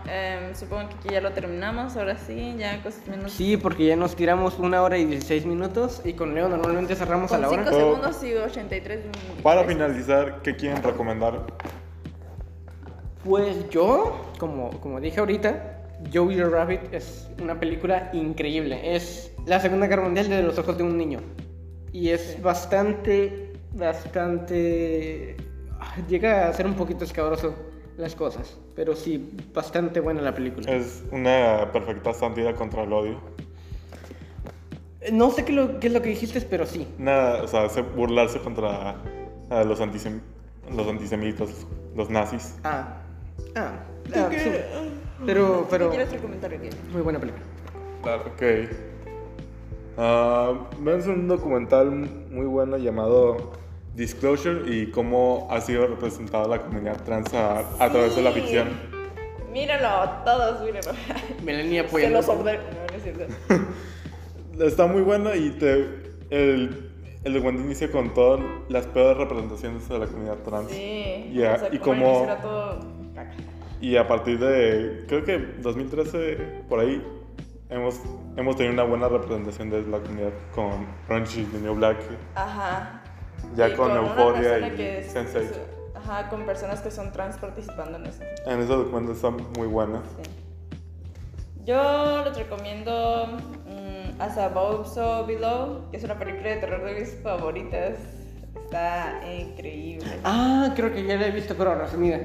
em, supongo que aquí ya lo terminamos. Ahora sí, ya cosas menos. Sí, porque ya nos tiramos una hora y 16 minutos y con Leo normalmente cerramos a Con la 5 hora. Oh. segundos y 83 minutos. Para finalizar, ¿qué quieren recomendar? Pues yo, como, como dije ahorita, Joey Rabbit es una película increíble. Es la Segunda Guerra Mundial de los ojos de un niño. Y es bastante, bastante... ah, Llega a ser un poquito escabroso las cosas. Pero sí, bastante buena la película. Es una perfecta santidad contra el odio. No sé qué, lo- qué es lo que dijiste, pero sí. Nada, o sea, hace burlarse contra los, antisem- los antisemitas, los nazis. Ah, ah, ah, sí. Pero, pero... ¿Qué quieres recomendar hoy día? Muy buena película. Claro, ok. Ah, Vemos un documental muy bueno llamado Disclosure y cómo ha sido representada la comunidad trans a, a través de la ficción. Míralo, todos, míralo. Melanie Se apoyando. los ordeno. No, no es. Está muy bueno y te, el, el documental inicia con todas las peores representaciones de la comunidad trans. Sí. Ya, o sea, y como todo. Y a partir de, creo que 2013, por ahí, hemos, hemos tenido una buena representación de la comunidad con Orange is the New Black. Ajá. Ya con Euphoria persona y que es- Sense8. es- Ajá, con personas que son trans participando en eso. En ese documental está muy buena. Sí. Yo les recomiendo As Above, So Below, que es una película de terror de mis favoritas. Está increíble. Ah, creo que ya la he visto, pero resumida.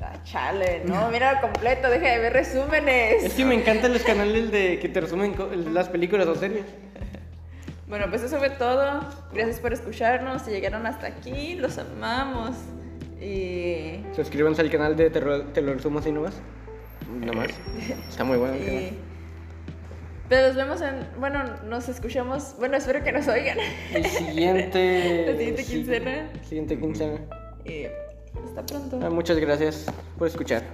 Ah, chale, no, mira completo, deja de ver resúmenes. Es que me encantan los canales de que te resumen las películas o series. Bueno, pues eso fue todo. Gracias por escucharnos. Si llegaron hasta aquí, los amamos. Y. Suscríbanse al canal de Te, Ro- Te lo resumo así nomás. Nada más. Está muy bueno el canal. y... Pero nos vemos en. Bueno, nos escuchamos. Bueno, espero que nos oigan. El siguiente. La siguiente quincena. Siguiente quincena. Y hasta pronto. Ah, muchas gracias por escuchar.